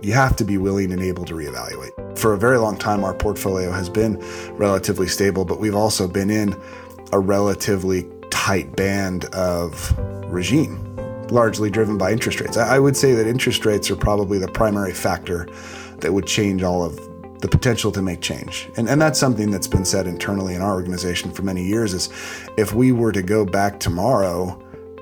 you have to be willing and able to reevaluate. For a very long time, our portfolio has been relatively stable, but we've also been in a relatively tight band of regime, largely driven by interest rates. I would say that interest rates are probably the primary factor that would change all of the potential to make change. And, and that's something that's been said internally in our organization for many years is if we were to go back tomorrow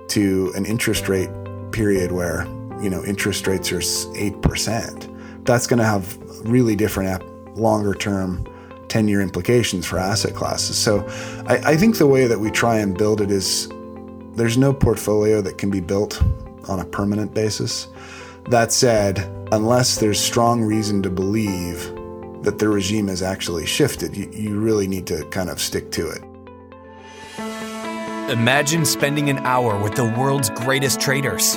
to an interest rate period where you know interest rates are 8% that's going to have really different longer term 10 year implications for asset classes. So I, I think the way that we try and build it is there's no portfolio that can be built on a permanent basis. That said unless there's strong reason to believe that the regime has actually shifted you, you really need to kind of stick to it. Imagine spending an hour with the world's greatest traders.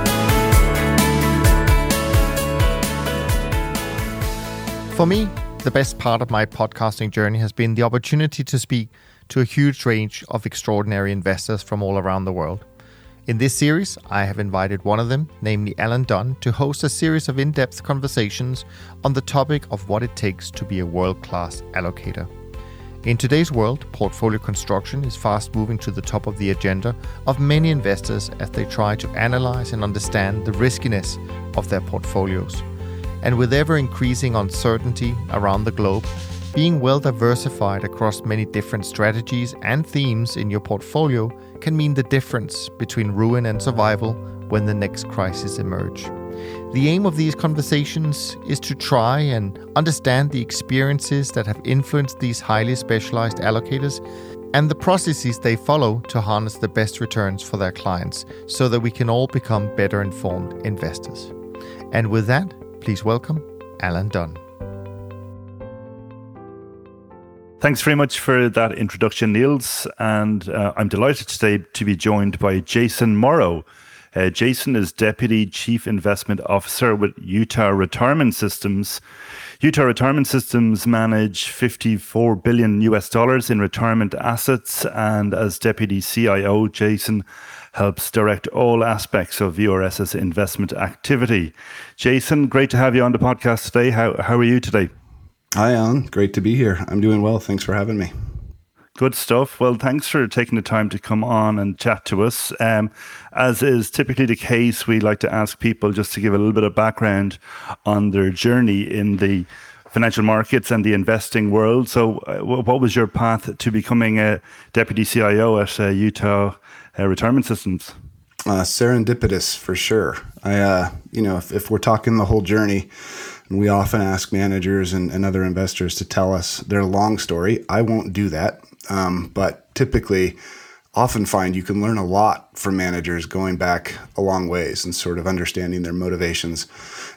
For me, the best part of my podcasting journey has been the opportunity to speak to a huge range of extraordinary investors from all around the world. In this series, I have invited one of them, namely Alan Dunne, to host a series of in depth conversations on the topic of what it takes to be a world class allocator. In today's world, portfolio construction is fast moving to the top of the agenda of many investors as they try to analyze and understand the riskiness of their portfolios. And with ever increasing uncertainty around the globe, being well diversified across many different strategies and themes in your portfolio can mean the difference between ruin and survival when the next crisis emerge. The aim of these conversations is to try and understand the experiences that have influenced these highly specialized allocators and the processes they follow to harness the best returns for their clients so that we can all become better informed investors. And with that, Please welcome Alan Dunne. Thanks very much for that introduction, Niels. And uh, I'm delighted today to be joined by Jason Morrow. Uh, Jason is Deputy Chief Investment Officer with Utah Retirement Systems. Utah Retirement Systems manage 54 billion US dollars in retirement assets. And as Deputy CIO, Jason helps direct all aspects of URS's investment activity. Jason, great to have you on the podcast today. How, how are you today? Hi, Alan. Great to be here. I'm doing well. Thanks for having me. Good stuff. Well, thanks for taking the time to come on and chat to us. Um, as is typically the case, we like to ask people just to give a little bit of background on their journey in the financial markets and the investing world. So, uh, what was your path to becoming a deputy CIO at uh, Utah uh, retirement systems? Uh, serendipitous for sure. I, uh, you know, if, if, we're talking the whole journey, and we often ask managers and, and, other investors to tell us their long story. I won't do that, um, but typically, often find you can learn a lot from managers going back a long ways and sort of understanding their motivations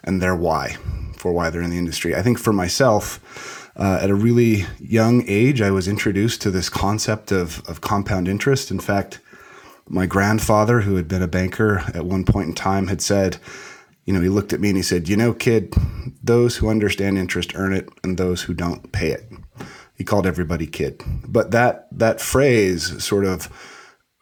and their why for why they're in the industry. I think for myself. Uh, at a really young age, I was introduced to this concept of, of compound interest. In fact, my grandfather, who had been a banker at one point in time, had said, you know, he looked at me and he said, You know, kid, those who understand interest earn it, and those who don't pay it. He called everybody kid. But that that phrase sort of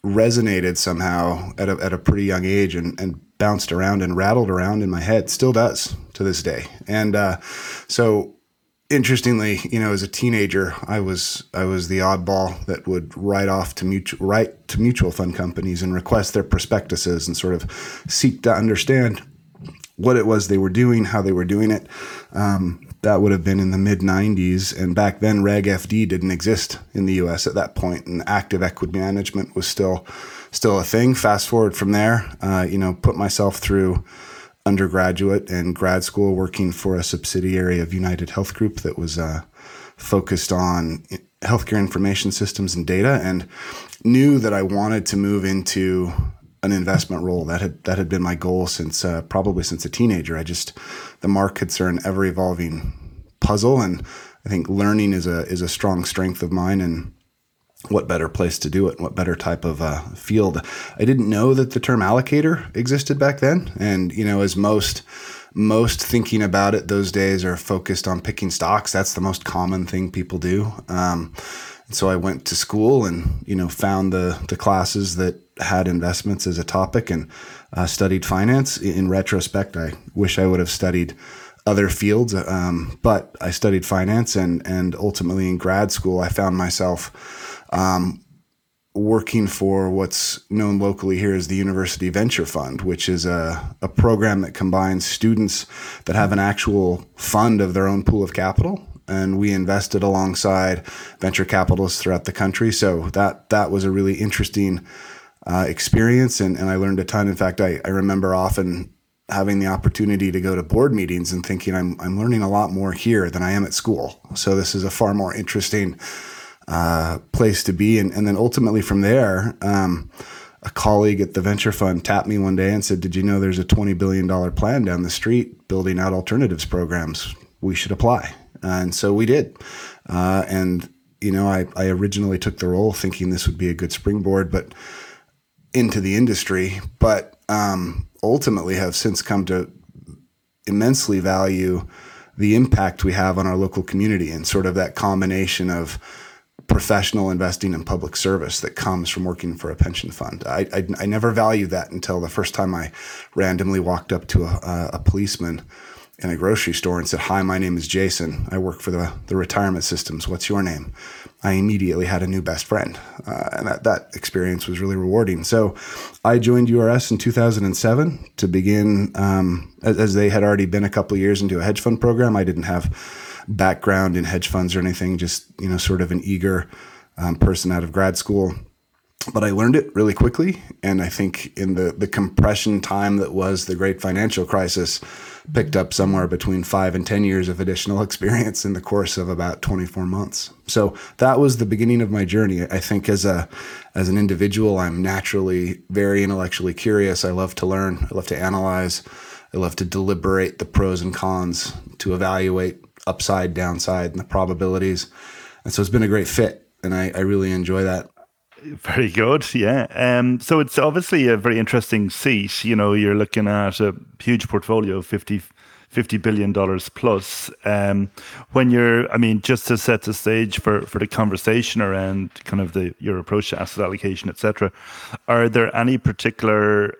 resonated somehow at a, at a pretty young age and, and bounced around and rattled around in my head, still does to this day. And uh, so interestingly, you know, as a teenager, I was I was the oddball that would write off to mutual write to mutual fund companies and request their prospectuses and sort of seek to understand what it was they were doing, how they were doing it. Um, that would have been in the mid 90s, and back then Reg FD didn't exist in the U.S. at that point, and active equity management was still still a thing. Fast forward from there, uh, you know, put myself through undergraduate and grad school working for a subsidiary of United Health Group that was uh, focused on healthcare information systems and data, and knew that I wanted to move into an investment role. That had that had been my goal since uh, probably since a teenager. I just the markets are an ever evolving puzzle, and I think learning is a is a strong strength of mine and what better place to do it? What better type of uh, field? I didn't know that the term allocator existed back then, and you know, as most most thinking about it those days are focused on picking stocks. That's the most common thing people do. Um, so I went to school and you know found the the classes that had investments as a topic and uh, studied finance. In retrospect, I wish I would have studied other fields, um, but I studied finance and and ultimately in grad school I found myself um, working for what's known locally here as the University Venture Fund, which is a, a program that combines students that have an actual fund of their own pool of capital. And we invested alongside venture capitalists throughout the country. So that that was a really interesting uh, experience, and, and I learned a ton. In fact, I, I remember often having the opportunity to go to board meetings and thinking I'm I'm learning a lot more here than I am at school. So this is a far more interesting uh, place to be. And, and then ultimately from there, um, a colleague at the venture fund tapped me one day and said, Did you know there's a $20 billion plan down the street building out alternatives programs? We should apply. And so we did. Uh, and, you know, I, I originally took the role thinking this would be a good springboard, but into the industry, but um, ultimately have since come to immensely value the impact we have on our local community and sort of that combination of professional investing in public service that comes from working for a pension fund. I, I, I never valued that until the first time I randomly walked up to a, a, policeman in a grocery store and said, Hi, my name is Jason. I work for the, the retirement systems. What's your name? I immediately had a new best friend. Uh, and that, that experience was really rewarding. So I joined URS in 2007 to begin, um, as, as they had already been a couple years into a hedge fund program. I didn't have background in hedge funds or anything, just, you know, sort of an eager um, person out of grad school. But I learned it really quickly. And I think in the, the compression time that was the great financial crisis, picked up somewhere between five and 10 years of additional experience in the course of about 24 months. So that was the beginning of my journey. I think as a, as an individual, I'm naturally very intellectually curious. I love to learn. I love to analyze. I love to deliberate the pros and cons to evaluate upside, downside, and the probabilities. And so it's been a great fit, and I, I really enjoy that. Very good, yeah. Um, so it's obviously a very interesting seat. You know, you're looking at a huge portfolio of 50, 50 billion dollars plus. Um, when you're, I mean, just to set the stage for for the conversation around kind of the your approach to asset allocation, etc. Are there any particular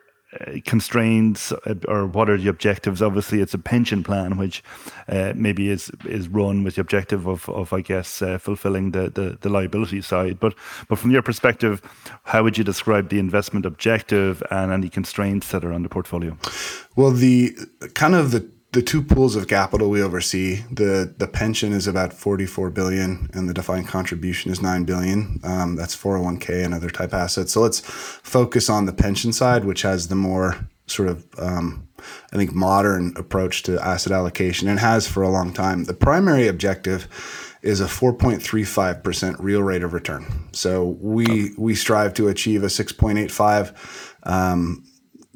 constraints uh, or what are the objectives? Obviously, it's a pension plan, which uh, maybe is is run with the objective of, of I guess, uh, fulfilling the, the, the liability side. But but from your perspective, how would you describe the investment objective and any constraints that are on the portfolio? Well, the kind of the the two pools of capital we oversee the the pension is about 44 billion and the defined contribution is 9 billion. Um, that's 401k and other type assets. So let's focus on the pension side which has the more sort of um, i think modern approach to asset allocation and has for a long time. The primary objective is a 4.35% real rate of return. So we we strive to achieve a 6.85 um,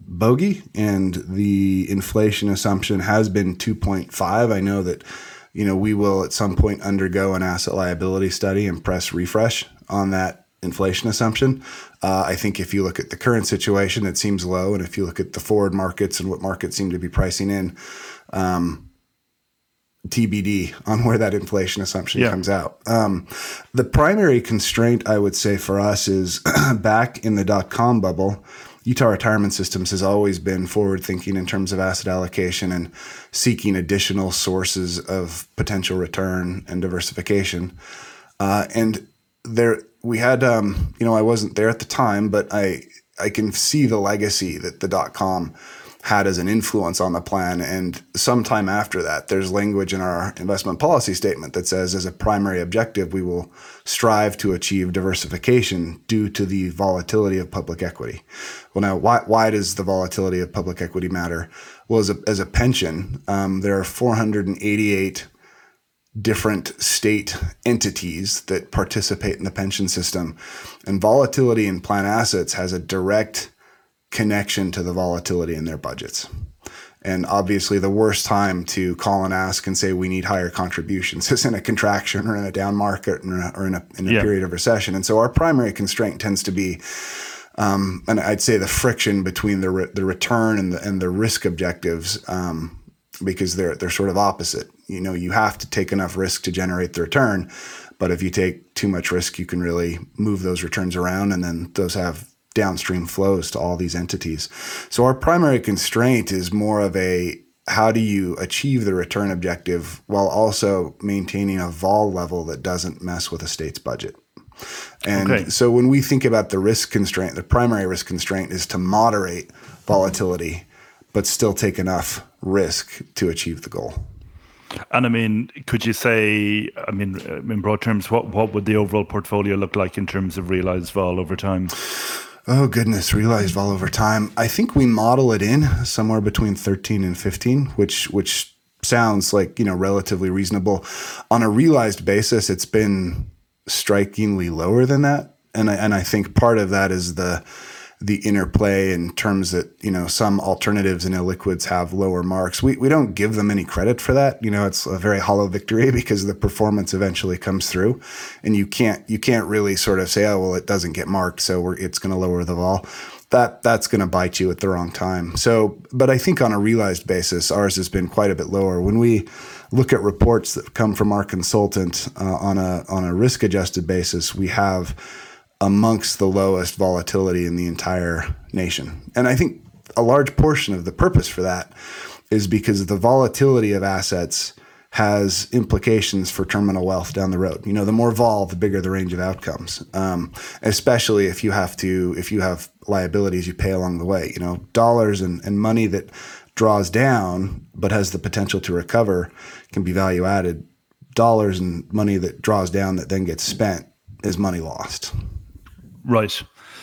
bogey, and the inflation assumption has been 2.5. I know that you know we will at some point undergo an asset liability study and press refresh on that inflation assumption. Uh, I think if you look at the current situation, it seems low, and if you look at the forward markets and what markets seem to be pricing in. Um, TBD on where that inflation assumption yeah. comes out. Um, the primary constraint I would say for us is back in the dot com bubble, Utah Retirement Systems has always been forward thinking in terms of asset allocation and seeking additional sources of potential return and diversification. Uh, and there, we had, um, you know, I wasn't there at the time, but I, I can see the legacy that the dot com had as an influence on the plan. And sometime after that, there's language in our investment policy statement that says, as a primary objective, we will strive to achieve diversification due to the volatility of public equity. Well, now, why, why does the volatility of public equity matter? Well, as a, as a pension, um, there are 488 different state entities that participate in the pension system. And volatility in plan assets has a direct connection to the volatility in their budgets. And obviously, the worst time to call and ask and say we need higher contributions is in a contraction or in a down market or in a, or in a, in a yeah. period of recession. And so, our primary constraint tends to be, um, and I'd say, the friction between the re- the return and the and the risk objectives, um, because they're they're sort of opposite. You know, you have to take enough risk to generate the return, but if you take too much risk, you can really move those returns around, and then those have downstream flows to all these entities. So our primary constraint is more of a how do you achieve the return objective while also maintaining a vol level that doesn't mess with a state's budget. And okay. so when we think about the risk constraint, the primary risk constraint is to moderate volatility, but still take enough risk to achieve the goal. And I mean, could you say, I mean, in broad terms, what, what would the overall portfolio look like in terms of realized vol over time? Oh goodness, realized vol over time. I think we model it in somewhere between 13 and 15, which which sounds like, you know, relatively reasonable. On a realized basis, it's been strikingly lower than that. And I, and I think part of that is the the interplay in terms that you know some alternatives and illiquids have lower marks. We we don't give them any credit for that. You know, it's a very hollow victory because the performance eventually comes through, and you can't you can't really sort of say, oh well, it doesn't get marked, so it's going to lower the vol. That that's going to bite you at the wrong time. So, but I think on a realized basis, ours has been quite a bit lower. When we look at reports that come from our consultant uh, on a on a risk adjusted basis, we have amongst the lowest volatility in the entire nation. And I think a large portion of the purpose for that is because the volatility of assets has implications for terminal wealth down the road. You know, the more vol, the bigger the range of outcomes. Um, especially if you have to, if you have liabilities you pay along the way. You know, dollars and, and money that draws down but has the potential to recover can be value added. Dollars and money that draws down that then gets spent is money lost. Right.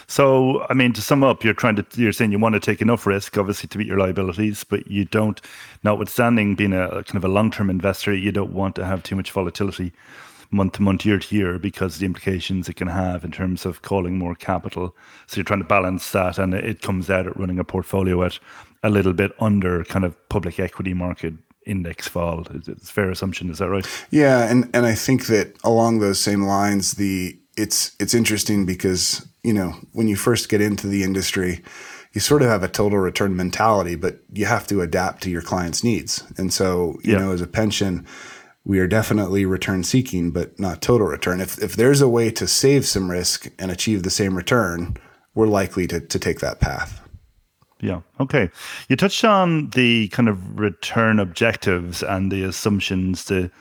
So, I mean, to sum up, you're trying to you're saying you want to take enough risk, obviously, to meet your liabilities, but you don't. Notwithstanding being a, kind of a long term investor, you don't want to have too much volatility month to month, year to year, because the implications it can have in terms of calling more capital. So you're trying to balance that, and it comes out at running a portfolio at a little bit under kind of public equity market index vol. It's a fair assumption, is that right? Yeah, and and I think that along those same lines, the it's it's interesting because you know when you first get into the industry you sort of have a total return mentality but you have to adapt to your clients needs and so you yeah. know as a pension we are definitely return seeking but not total return if if there's a way to save some risk and achieve the same return we're likely to to take that path yeah. Okay. You touched on the kind of return objectives and the assumptions, the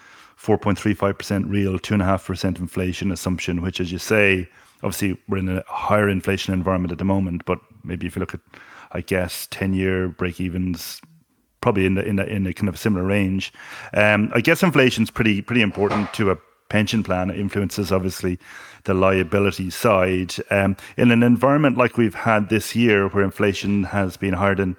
4.35% real, 2.5% inflation assumption, which, as you say, obviously we're in a higher inflation environment at the moment, but maybe if you look at, I guess, 10 year break evens, probably in the, in the, in a kind of similar range. Um, I guess inflation is pretty, pretty important to a pension plan. It influences, obviously, the liability side. Um, in an environment like we've had this year, where inflation has been higher than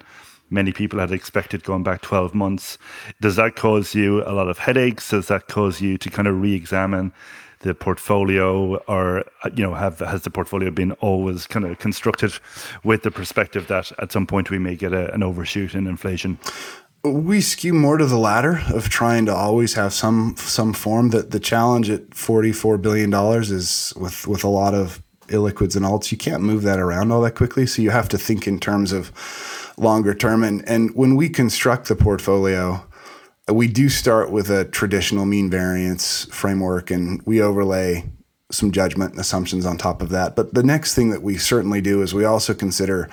many people had expected going back 12 months. Does that cause you a lot of headaches? Does that cause you to kind of re examine? the portfolio or you know have has the portfolio been always kind of constructed with the perspective that at some point we may get a, an overshoot in inflation we skew more to the latter of trying to always have some some form that the challenge at 44 billion dollars is with with a lot of illiquids and alts you can't move that around all that quickly so you have to think in terms of longer term. And and when we construct the portfolio, we do start with a traditional mean variance framework, and we overlay some judgment and assumptions on top of that. But the next thing that we certainly do is we also consider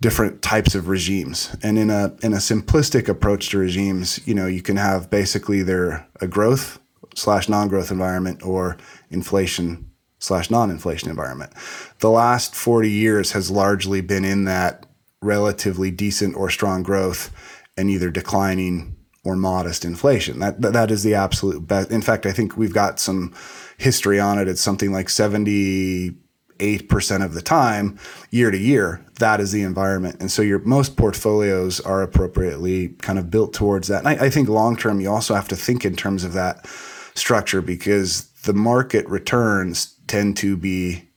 different types of regimes. And in a in a simplistic approach to regimes, you know, you can have basically either a growth slash non-growth environment or inflation slash non-inflation environment. The last 40 years has largely been in that relatively decent or strong growth and either declining or modest inflation. That, that is the absolute best. In fact, I think we've got some history on it. It's something like 78% of the time, year to year, that is the environment. And so your most portfolios are appropriately kind of built towards that. And I, I think long term, you also have to think in terms of that structure because the market returns tend to be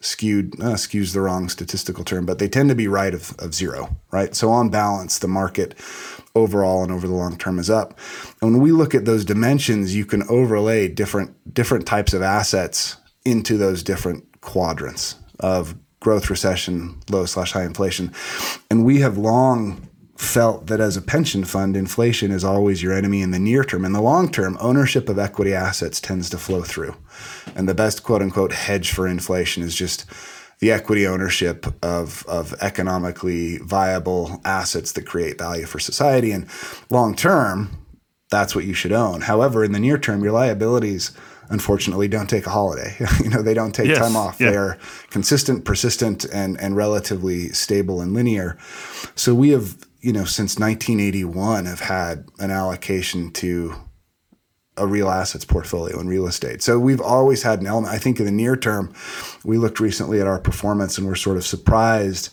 skewed uh, skews the wrong statistical term but they tend to be right of, of zero right? So on balance the market overall and over the long term is up. And when we look at those dimensions you can overlay different different types of assets into those different quadrants of growth recession low slash high inflation. And we have long felt that as a pension fund, inflation is always your enemy in the near term. In the long term, ownership of equity assets tends to flow through. And the best quote unquote hedge for inflation is just the equity ownership of, of economically viable assets that create value for society. And long term, that's what you should own. However, in the near term, your liabilities unfortunately don't take a holiday. you know, they don't take yes, time off. Yeah. They are consistent, persistent, and and relatively stable and linear. So we have you know, since 1981 have had an allocation to a real assets portfolio in real estate. So we've always had an element. I think in the near term, we looked recently at our performance and we're sort of surprised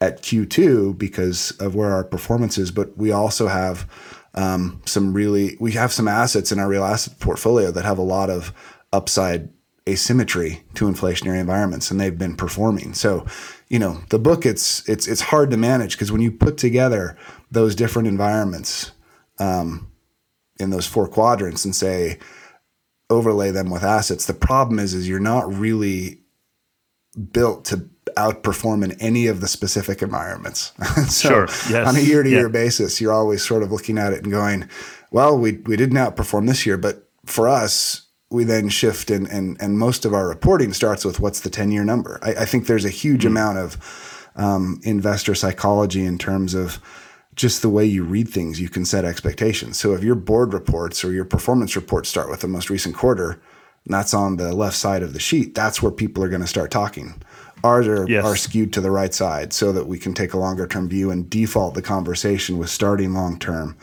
at Q2 because of where our performance is. But we also have um, some really, we have some assets in our real asset portfolio that have a lot of upside asymmetry to inflationary environments and they've been performing. So, you know, the book it's it's it's hard to manage because when you put together those different environments um, in those four quadrants and say overlay them with assets, the problem is is you're not really built to outperform in any of the specific environments. so sure. Yes. on a year to year basis, you're always sort of looking at it and going, well, we we didn't outperform this year, but for us, we then shift and and and most of our reporting starts with what's the 10 year number. I, I think there's a huge amount of um, investor psychology in terms of just the way you read things, you can set expectations. So if your board reports or your performance reports start with the most recent quarter, and that's on the left side of the sheet, that's where people are going to start talking. Ours are, Yes. are skewed to the right side so that we can take a longer term view and default the conversation with starting long term.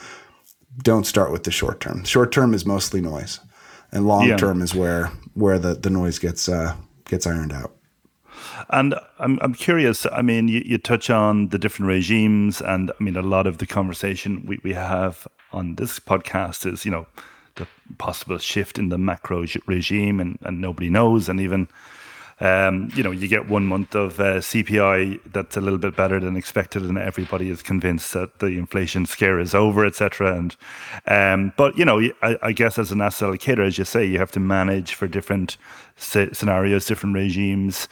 Don't start with the short term. Short term is mostly noise, and long Yeah. term is where where the, the noise gets uh, gets ironed out. And I'm I'm curious. I mean, you, you touch on the different regimes, and I mean, a lot of the conversation we, we have on this podcast is, you know, the possible shift in the macro regime, and, and nobody knows, and even. Um, you know, you get one month of uh, CPI that's a little bit better than expected, and everybody is convinced that the inflation scare is over, etc. And um, but you know, I, I guess as an asset allocator, as you say, you have to manage for different sce- scenarios, different regimes.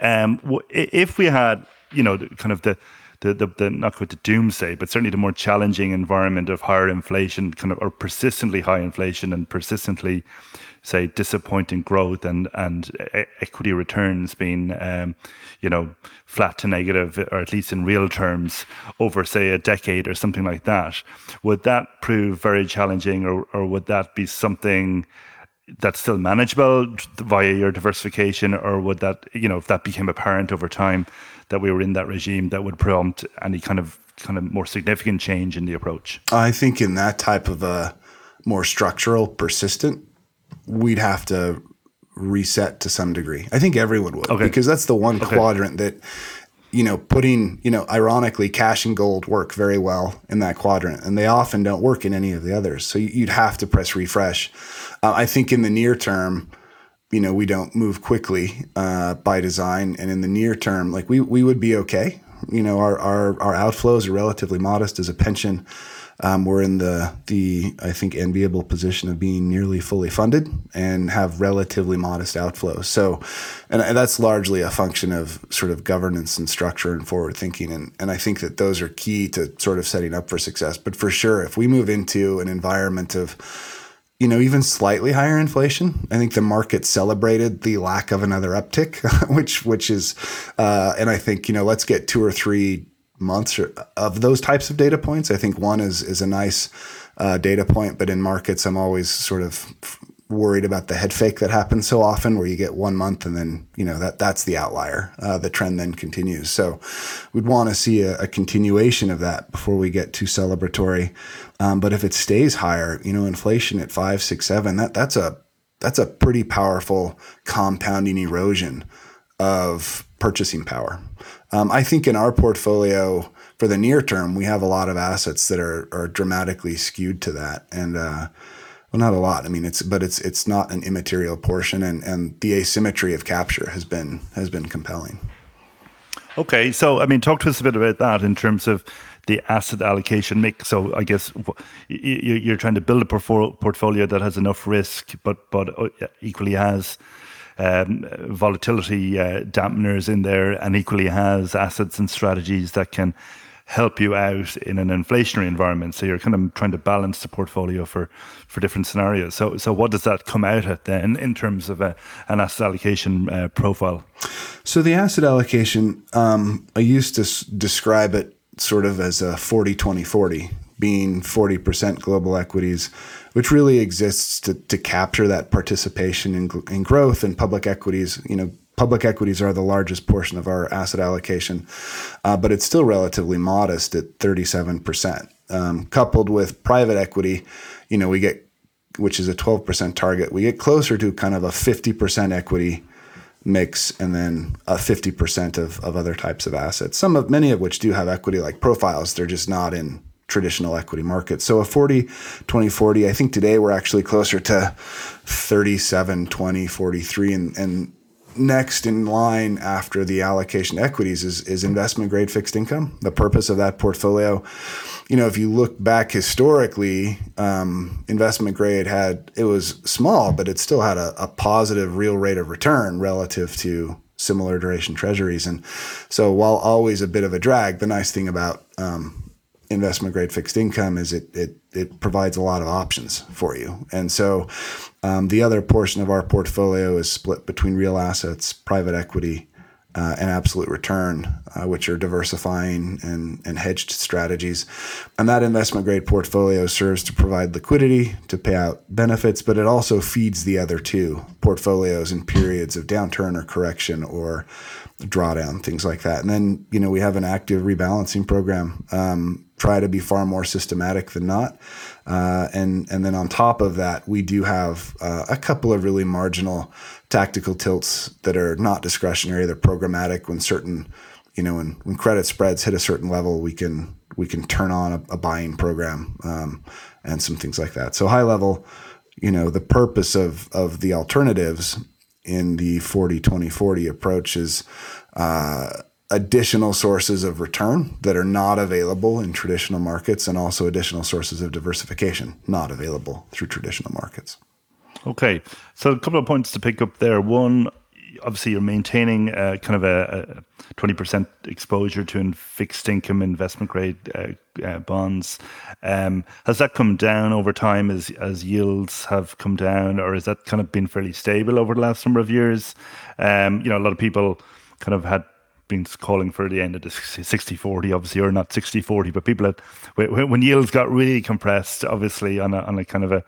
Um, if we had, you know, kind of the the, the, the not quite the doomsday, but certainly the more challenging environment of higher inflation, kind of or persistently high inflation and persistently, say, disappointing growth and and equity returns being, um, you know, flat to negative, or at least in real terms, over say a decade or something like that. Would that prove very challenging, or or would that be something? that's still manageable via your diversification, or would that, you know, if that became apparent over time that we were in that regime, that would prompt any kind of kind of more significant change in the approach? I think in that type of a more structural, persistent, we'd have to reset to some degree. I think everyone would Okay. because that's the one quadrant that you know putting you know ironically cash and gold work very well in that quadrant and they often don't work in any of the others. So you- you'd have to press refresh. Uh, i think in the near term you know we don't move quickly uh, by design and in the near term like we we would be okay. You know our our, our outflows are relatively modest as a pension um, we're in the the I think enviable position of being nearly fully funded and have relatively modest outflows. So, and, and that's largely a function of sort of governance and structure and forward thinking. And and I think that those are key to sort of setting up for success. But for sure, if we move into an environment of you know, even slightly higher inflation. I think the market celebrated the lack of another uptick, which which is, uh, and I think you know, let's get two or three months or- of those types of data points. I think one is is a nice uh, data point, but in markets, I'm always sort of worried about the head fake that happens so often where you get one month and then you know that that's the outlier uh, the trend then continues. So we'd want to see a, a, continuation of that before we get too celebratory. Um, but if it stays higher you know inflation at five six seven that that's a that's a pretty powerful compounding erosion of purchasing power um, i think in our portfolio for the near term we have a lot of assets that are, are dramatically skewed to that and uh, well, not a lot. I mean, it's but it's it's not an immaterial portion, and and the asymmetry of capture has been has been compelling. Okay, so I mean, talk to us a bit about that in terms of the asset allocation mix. So I guess you're trying to build a portfolio that has enough risk, but but uh, equally has um, volatility uh, dampeners in there, and equally has assets and strategies that can help you out in an inflationary environment. So you're kind of trying to balance the portfolio for for different scenarios. So so what does that come out at then in terms of a, an asset allocation uh, profile? So the asset allocation, um, I used to s- describe it sort of as a 40 20 40 being 40% global equities, which really exists to, to capture that participation in, in growth and public equities, you know, public equities are the largest portion of our asset allocation, uh, but it's still relatively modest at 37%. Um, coupled with private equity, you know, we get, which is a 12% target, we get closer to kind of a 50% equity mix and then a 50% of, of other types of assets. Some of many of which do have equity like profiles, they're just not in traditional equity markets. So a 40 20 40, I think today we're actually closer to 37 20 43 and and next in line after the allocation equities is, is investment grade fixed income. The purpose of that portfolio, you know, if you look back historically, um, investment grade had it was small, but it still had a, a positive real rate of return relative to similar duration treasuries. And so, while always a bit of a drag, the nice thing about um, investment grade fixed income is it it it provides a lot of options for you. And so um, the other portion of our portfolio is split between real assets, private equity, uh, and absolute return, uh, which are diversifying and, and hedged strategies. And that investment grade portfolio serves to provide liquidity to pay out benefits, but it also feeds the other two portfolios in periods of downturn or correction or drawdown, things like that. And then, you know, we have an active rebalancing program. Um, try to be far more systematic than not. Uh, and and then on top of that, we do have uh, a couple of really marginal tactical tilts that are not discretionary; they're programmatic. When certain, you know, when when credit spreads hit a certain level, we can we can turn on a, a buying program um, and some things like that. So high level, you know, the purpose of of the alternatives in the 40 20 40 approach is uh, additional sources of return that are not available in traditional markets and also additional sources of diversification not available through traditional markets. Okay, so a couple of points to pick up there. One, obviously, you're maintaining uh, kind of a, a, 20% exposure to fixed income investment grade uh, uh, bonds. Um, has that come down over time as, as yields have come down, or has that kind of been fairly stable over the last number of years? Um, you know, a lot of people kind of had been calling for the end of the 60 40, obviously, or not 60 40, but people had, when yields got really compressed, obviously, on a, on a kind of a,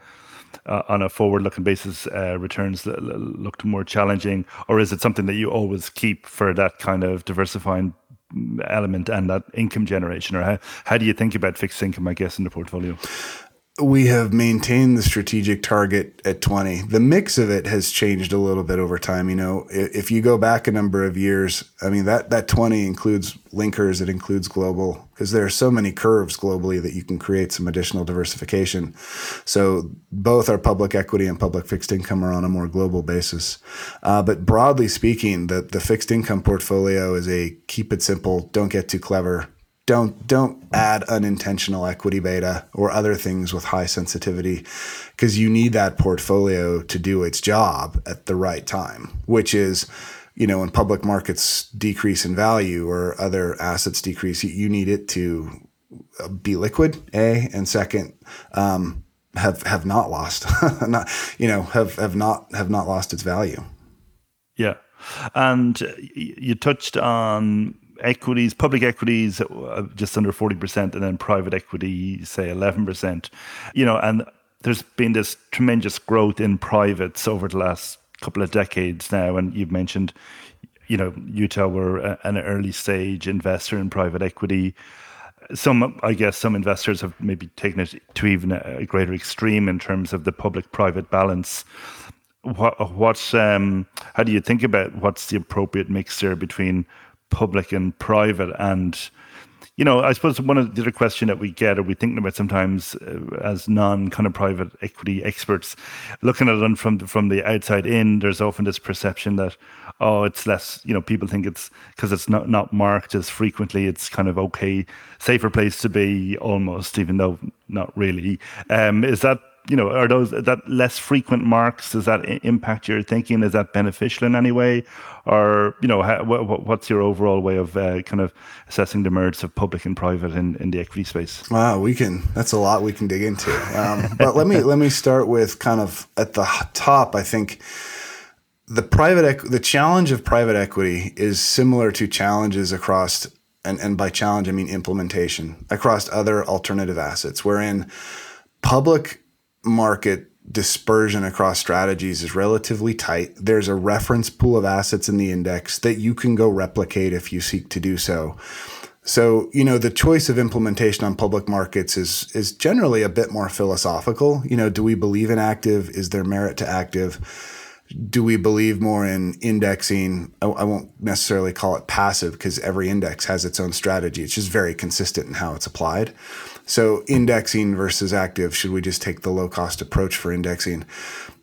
uh, on a forward looking basis, uh, returns looked more challenging? Or is it something that you always keep for that kind of diversifying element and that income generation? Or how, how do you think about fixed income, I guess, in the portfolio? We have maintained the strategic target at 20. The mix of it has changed a little bit over time. You know, if you go back a number of years, I mean, that, that 20 includes linkers, it includes global, because there are so many curves globally that you can create some additional diversification. So both our public equity and public fixed income are on a more global basis. Uh, but broadly speaking, the, the fixed income portfolio is a keep it simple, don't get too clever don't don't add unintentional equity beta or other things with high sensitivity because you need that portfolio to do its job at the right time which is you know when public markets decrease in value or other assets decrease you need it to uh, be liquid a and second um, have have not lost not you know have have not have not lost its value. Yeah. And you touched on equities, public equities, uh, just under 40%, and then private equity, say 11%. You know, and there's been this tremendous growth in privates over the last couple of decades now, and you've mentioned, you know, Utah were an early stage investor in private equity. Some, I guess, some investors have maybe taken it to even a greater extreme in terms of the public-private balance. What, what, um, how do you think about what's the appropriate mix there between public and private, and you know, I suppose one of the other question that we get or we think about sometimes uh, as non kind of private equity experts, looking at it from the, from the outside in, there's often this perception that oh, it's less. You know, people think it's because it's not not marked as frequently. It's kind of okay, safer place to be almost, even though not really. Um, is that you know, are those that less frequent marks? Does that impact your thinking? Is that beneficial in any way, or you know, how, what, what's your overall way of uh, kind of assessing the merits of public and private in, in the equity space? Wow, we can. That's a lot we can dig into. Um, but let me let me start with kind of at the top. I think the private the challenge of private equity is similar to challenges across and, and by challenge I mean implementation across other alternative assets, wherein public market dispersion across strategies is relatively tight. There's a reference pool of assets in the index that you can go replicate if you seek to do so. So, you know, the choice of implementation on public markets is is generally a bit more philosophical. You know, do we believe in active? Is there merit to active? Do we believe more in indexing? I, I won't necessarily call it passive because every index has its own strategy. It's just very consistent in how it's applied. So indexing versus active, should we just take the low cost approach for indexing?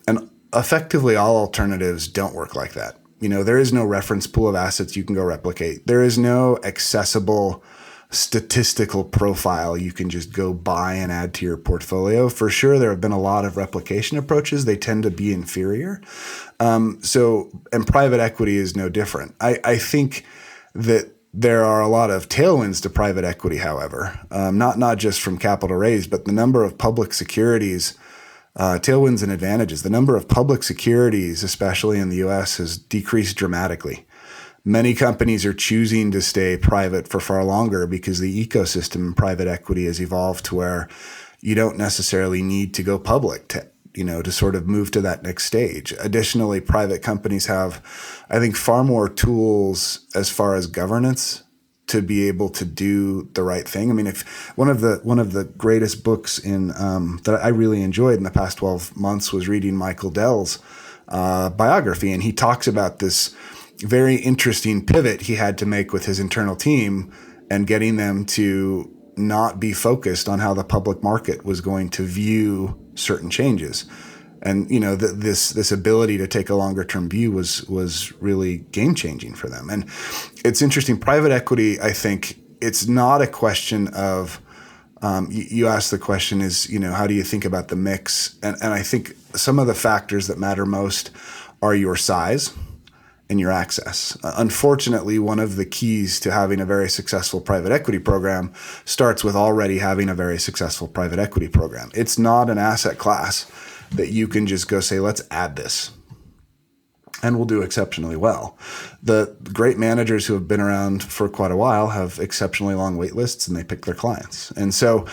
And effectively, all alternatives don't work like that. You know, there is no reference pool of assets you can go replicate. There is no accessible statistical profile you can just go buy and add to your portfolio. For sure, there have been a lot of replication approaches. They tend to be inferior. Um, so, and private equity is no different. I, I think that there are a lot of tailwinds to private equity, however, um, not not just from capital raised, but the number of public securities, uh, tailwinds and advantages. The number of public securities, especially in the U.S., has decreased dramatically. Many companies are choosing to stay private for far longer because the ecosystem in private equity has evolved to where you don't necessarily need to go public to you know, to sort of move to that next stage. Additionally, private companies have, I think, far more tools as far as governance to be able to do the right thing. I mean, if one of the one of the greatest books in um, that I really enjoyed in the past twelve months was reading Michael Dell's uh, biography, and he talks about this very interesting pivot he had to make with his internal team and getting them to not be focused on how the public market was going to view certain changes. And you know th- this this ability to take a longer term view was was really game changing for them. And it's interesting. Private equity, I think, it's not a question of um, you, you asked the question is you know how do you think about the mix? And and I think some of the factors that matter most are your size and your access. Uh, unfortunately, one of the keys to having a very successful private equity program starts with already having a very successful private equity program. It's not an asset class that you can just go say, let's add this. And we'll do exceptionally well. The great managers who have been around for quite a while have exceptionally long wait lists and they pick their clients. And so,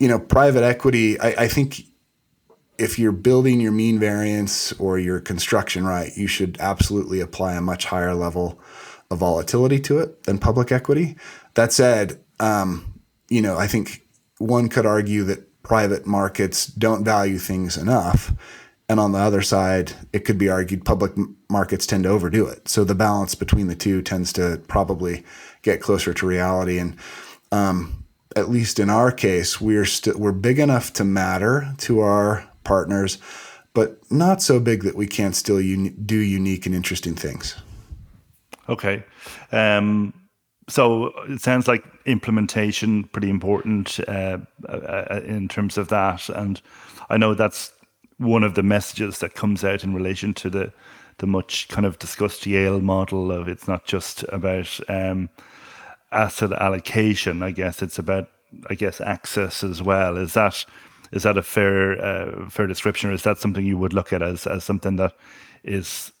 you know, private equity, I, I think if you're building your mean variance or your construction right, you should absolutely apply a much higher level of volatility to it than public equity. That said, um, you know, I think one could argue that private markets don't value things enough. And on the other side, it could be argued public markets tend to overdo it. So the balance between the two tends to probably get closer to reality. And um, at least in our case, we're we're big enough to matter to our partners, but not so big that we can't still un- do unique and interesting things. Okay. Um, so it sounds like implementation pretty important uh, uh, in terms of that, and I know that's one of the messages that comes out in relation to the the much kind of discussed Yale model of it's not just about um, asset allocation. I guess it's about I guess access as well. Is that is that a fair uh, fair description, or is that something you would look at as as something that is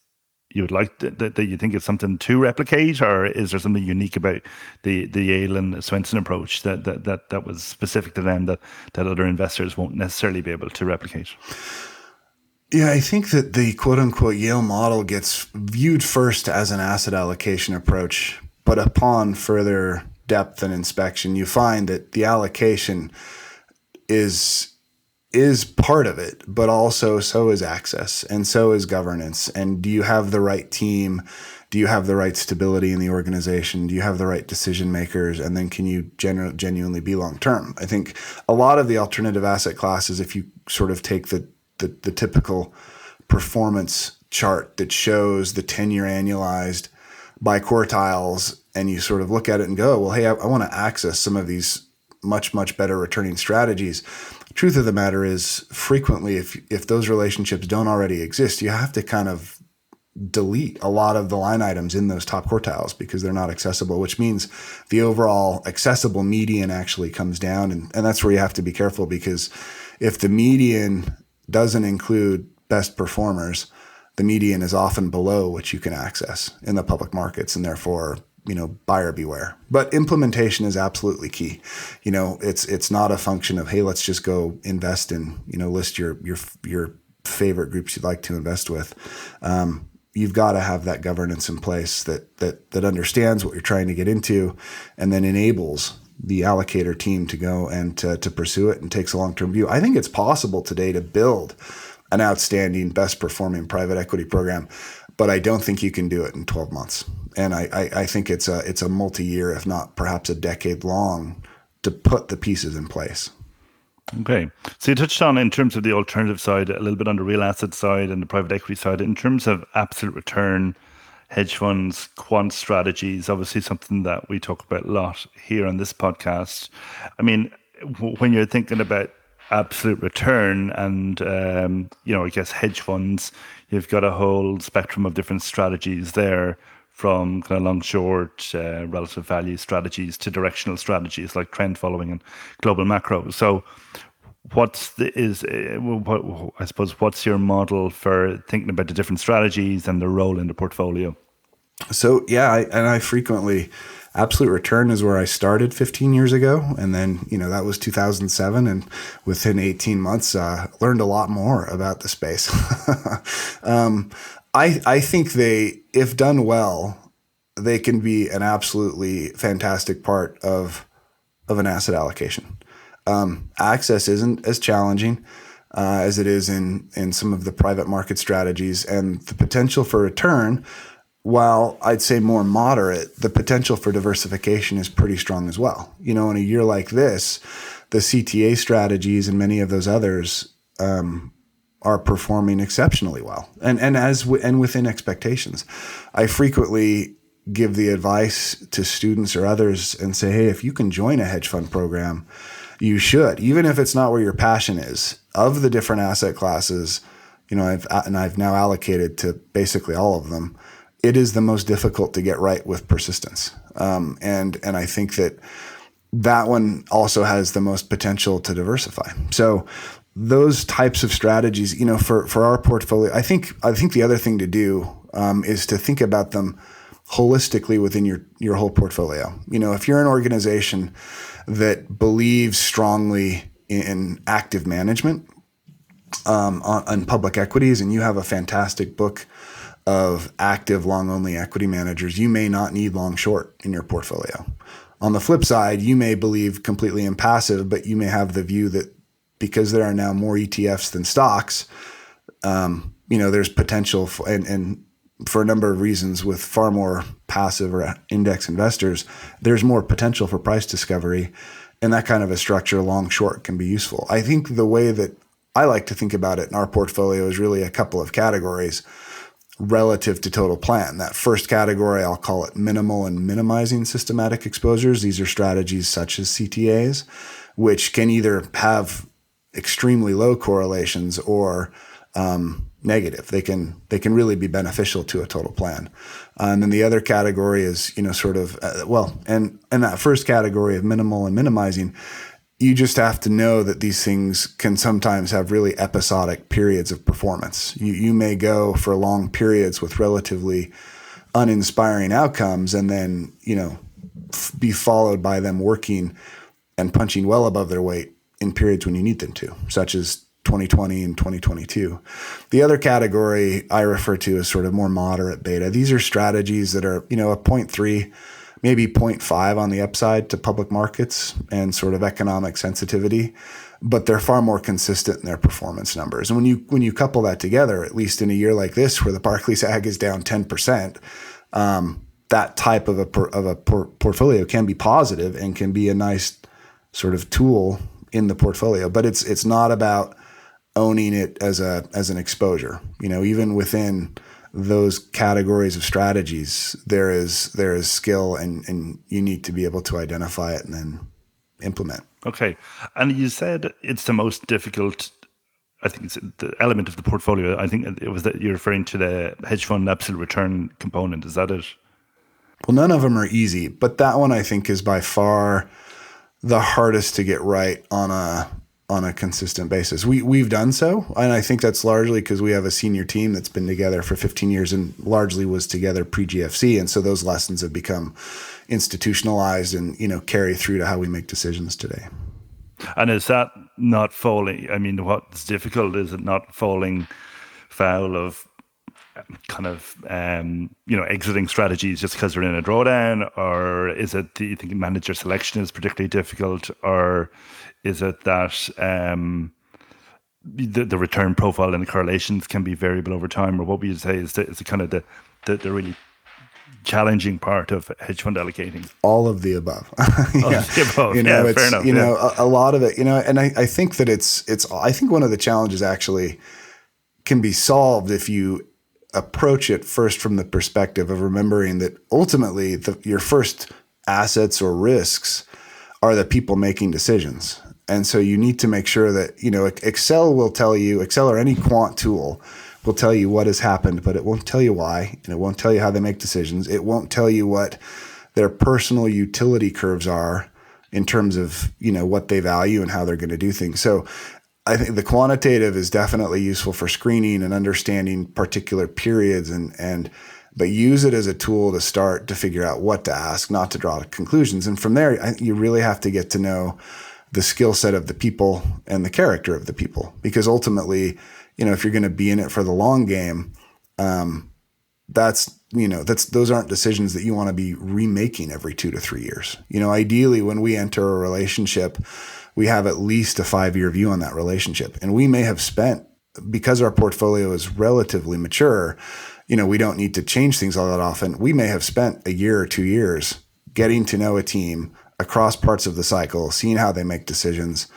you would like that, that you think it's something to replicate, or is there something unique about the the Yale and Swensen approach that that that, that was specific to them that that other investors won't necessarily be able to replicate? Yeah, I think that the quote unquote Yale model gets viewed first as an asset allocation approach, but upon further depth and inspection, you find that the allocation is is part of it, but also so is access and so is governance. And do you have the right team? Do you have the right stability in the organization? Do you have the right decision makers? And then can you genu- genuinely be long term? I think a lot of the alternative asset classes, if you sort of take the, the, the typical performance chart that shows the 10 year annualized by quartiles, and you sort of look at it and go, well, hey, I, I want to access some of these much, much better returning strategies truth of the matter is frequently if if those relationships don't already exist you have to kind of delete a lot of the line items in those top quartiles because they're not accessible which means the overall accessible median actually comes down. And, and that's where you have to be careful because if the median doesn't include best performers the median is often below what you can access in the public markets and therefore you know buyer beware. But implementation is absolutely key. You know it's it's not a function of hey let's just go invest in you know list your your your favorite groups you'd like to invest with. Um, you've got to have that governance in place that that that understands what you're trying to get into and then enables the allocator team to go and to, to pursue it and takes a long-term view. I think it's possible today to build an outstanding best performing private equity program but i don't think you can do it in 12 months and I, I, I think it's a it's a multi year, if not perhaps a decade long, to put the pieces in place. Okay, so you touched on in terms of the alternative side, a little bit on the real asset side and the private equity side. In terms of absolute return, hedge funds, quant strategies, obviously something that we talk about a lot here on this podcast. I mean, when you're thinking about absolute return and um, you know, I guess hedge funds, you've got a whole spectrum of different strategies there from kind of long short uh, relative value strategies to directional strategies like trend following and global macro. So, what's the, is uh, what, I suppose what's your model for thinking about the different strategies and their role in the portfolio? So yeah, I, and I frequently absolute return is where I started 15 years ago, and then you know that was 2007, and within 18 months, uh, learned a lot more about the space. um, I I think they, if done well, they can be an absolutely fantastic part of of an asset allocation. Um, access isn't as challenging uh, as it is in in some of the private market strategies, and the potential for return, while I'd say more moderate, the potential for diversification is pretty strong as well. You know, in a year like this, the CTA strategies and many of those others um, are performing exceptionally well and and as w- and within expectations. I frequently give the advice to students or others and say, hey, if you can join a hedge fund program, you should, even if it's not where your passion is. Of the different asset classes, you know, I've and I've now allocated to basically all of them. It is the most difficult to get right with persistence, um, and and I think that that one also has the most potential to diversify. So those types of strategies, you know, for for our portfolio, I think I think the other thing to do um, is to think about them holistically within your your whole portfolio. You know, if you're an organization that believes strongly in active management um, on, on public equities, and you have a fantastic book of active long only equity managers, you may not need long short in your portfolio. On the flip side, you may believe completely in passive, but you may have the view that because there are now more ETFs than stocks, um, you know, there's potential for, and, and for a number of reasons with far more passive or index investors, there's more potential for price discovery. And that kind of a structure, long short, can be useful. I think the way that I like to think about it in our portfolio is really a couple of categories relative to total plan. That first category, I'll call it minimal and minimizing systematic exposures. These are strategies such as CTAs, which can either have extremely low correlations or um, negative. They can they can really be beneficial to a total plan. Uh, and then the other category is you know sort of uh, well, and and that first category of minimal and minimizing, you just have to know that these things can sometimes have really episodic periods of performance. You, you may go for long periods with relatively uninspiring outcomes and then, you know, f- be followed by them working and punching well above their weight in periods when you need them to, such as 2020 and 2022. The other category I refer to as sort of more moderate beta. These are strategies that are, you know, a 0.3 maybe 0.5 on the upside to public markets and sort of economic sensitivity, but they're far more consistent in their performance numbers. And when you when you couple that together, at least in a year like this where the Barclays Ag is down 10%, um, that type of a of a por- portfolio can be positive and can be a nice sort of tool in the portfolio. But it's it's not about owning it as a as an exposure. You know, even within those categories of strategies, there is there is skill and and you need to be able to identify it and then implement. Okay, and you said it's the most difficult. I think it's the element of the portfolio. I think it was that you're referring to the hedge fund absolute return component. Is that it? Well, none of them are easy, but that one I think is by far the hardest to get right on a on a consistent basis. We we've done so, and I think that's largely because we have a senior team that's been together for 15 years and largely was together pre GFC, and so those lessons have become institutionalized and you know carry through to how we make decisions today. And is that not falling? I mean, what's difficult is it not falling foul of kind of um, you know exiting strategies just because they're in a drawdown, or is it do you think manager selection is particularly difficult, or is it that um, the, the return profile and the correlations can be variable over time, or what would you say is the, is the kind of the, the, the really challenging part of hedge fund allocating? All of the above. yeah. Of the above. You know, yeah, it's, enough. you yeah. know, a, a, lot of it, you know, and I, I think that it's, it's, I think one of the challenges actually can be solved if you approach it first from the perspective of remembering that ultimately the, your first assets or risks are the people making decisions. And so you need to make sure that, you know, Excel will tell you, Excel or any quant tool will tell you what has happened, but it won't tell you why. And it won't tell you how they make decisions. It won't tell you what their personal utility curves are in terms of, you know, what they value and how they're going to do things. So I think the quantitative is definitely useful for screening and understanding particular periods and, and, but use it as a tool to start to figure out what to ask, not to draw conclusions. And from there, I, you really have to get to know the skill set of the people and the character of the people. Because ultimately, you know, if you're going to be in it for the long game, um, that's you know that's those aren't decisions that you want to be remaking every two to three years. You know, ideally, when we enter a relationship, we have at least a five year view on that relationship, and we may have spent because our portfolio is relatively mature. You know, we don't need to change things all that often. We may have spent a year or two years getting to know a team, across parts of the cycle, seeing how they make decisions,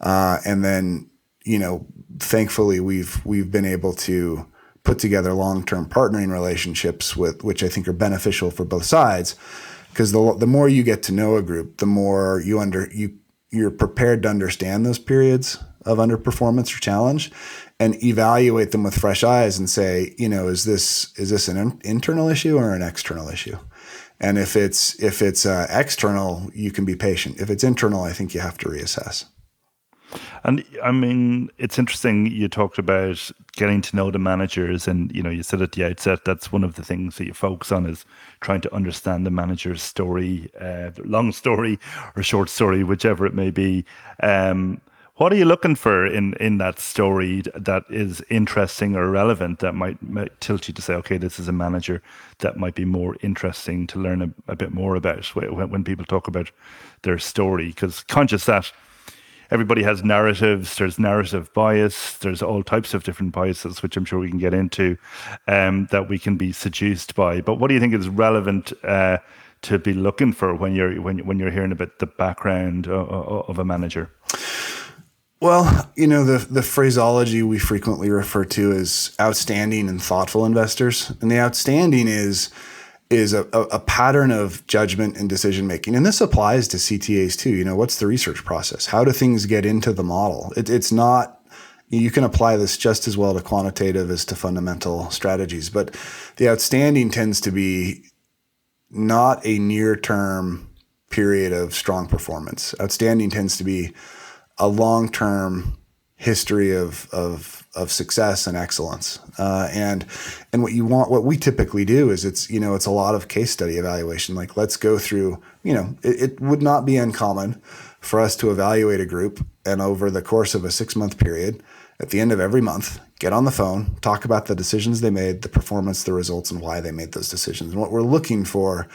uh, and then you know, thankfully we've we've been able to put together long-term partnering relationships with which I think are beneficial for both sides because the the more you get to know a group, the more you under you you're prepared to understand those periods of underperformance or challenge and evaluate them with fresh eyes and say, you know, is this is this an internal issue or an external issue? And if it's if it's uh, external, you can be patient. If it's internal, I think you have to reassess. And I mean, it's interesting. You talked about getting to know the managers, and you know, you said at the outset that's one of the things that you focus on is trying to understand the manager's story, uh, long story or short story, whichever it may be. Um, what are you looking for in in that story that is interesting or relevant that might, might tilt you to say, okay, this is a manager that might be more interesting to learn a, a bit more about when, when people talk about their story? Because conscious that everybody has narratives. There's narrative bias. There's all types of different biases, which I'm sure we can get into, um, that we can be seduced by. But what do you think is relevant uh, to be looking for when you're when when you're hearing about the background of, of a manager? Well, you know, the, the phraseology we frequently refer to as outstanding and thoughtful investors. And the outstanding is is a, a, pattern of judgment and decision making. And this applies to CTAs too. You know, what's the research process? How do things get into the model? It, it's not, you can apply this just as well to quantitative as to fundamental strategies. But the outstanding tends to be not a near term period of strong performance. Outstanding tends to be a long term history of, of, of success and excellence. Uh, and, and what you want, what we typically do is it's, you know, it's a lot of case study evaluation. Like let's go through, you know, it, it would not be uncommon for us to evaluate a group and over the course of a six month period, at the end of every month, get on the phone, talk about the decisions they made, the performance, the results, and why they made those decisions. And what we're looking for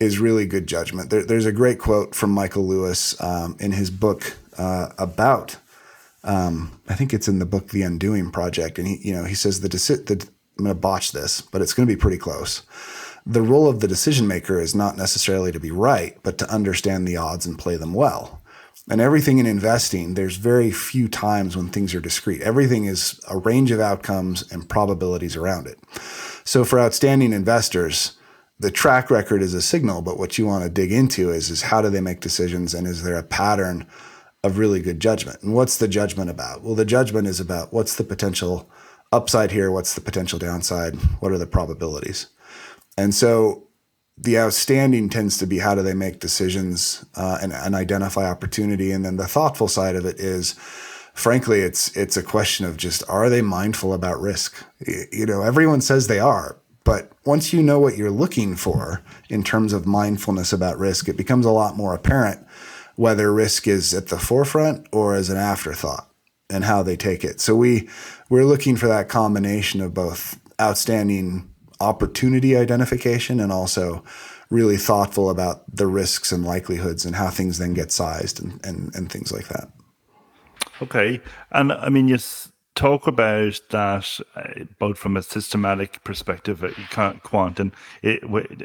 is really good judgment. There, there's a great quote from Michael Lewis um, in his book uh, about. Um, I think it's in the book The Undoing Project, and he, you know, he says the, deci- the I'm going to botch this, but it's going to be pretty close. The role of the decision maker is not necessarily to be right, but to understand the odds and play them well. And everything in investing, there's very few times when things are discrete. Everything is a range of outcomes and probabilities around it. So for outstanding investors, the track record is a signal, but what you want to dig into is, is how do they make decisions and is there a pattern of really good judgment? And what's the judgment about? Well, the judgment is about what's the potential upside here, what's the potential downside, what are the probabilities? And so the outstanding tends to be how do they make decisions uh, and, and identify opportunity, and then the thoughtful side of it is, frankly, it's it's a question of just are they mindful about risk? You know, everyone says they are, but once you know what you're looking for in terms of mindfulness about risk, it becomes a lot more apparent whether risk is at the forefront or as an afterthought and how they take it. So we we're looking for that combination of both outstanding opportunity identification and also really thoughtful about the risks and likelihoods and how things then get sized and, and, and things like that. Okay. And I mean, you talk about that uh, both from a systematic perspective, uh, quant, and it,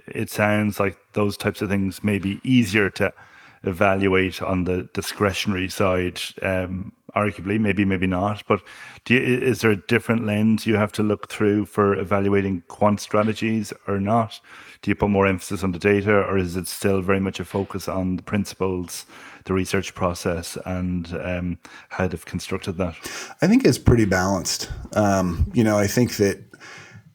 it sounds like those types of things may be easier to evaluate on the discretionary side um, arguably, maybe, maybe not. But you, is there a different lens you have to look through for evaluating quant strategies or not? Do you put more emphasis on the data, or is it still very much a focus on the principles, the research process, and um, how they've constructed that? I think it's pretty balanced. Um, you know, I think that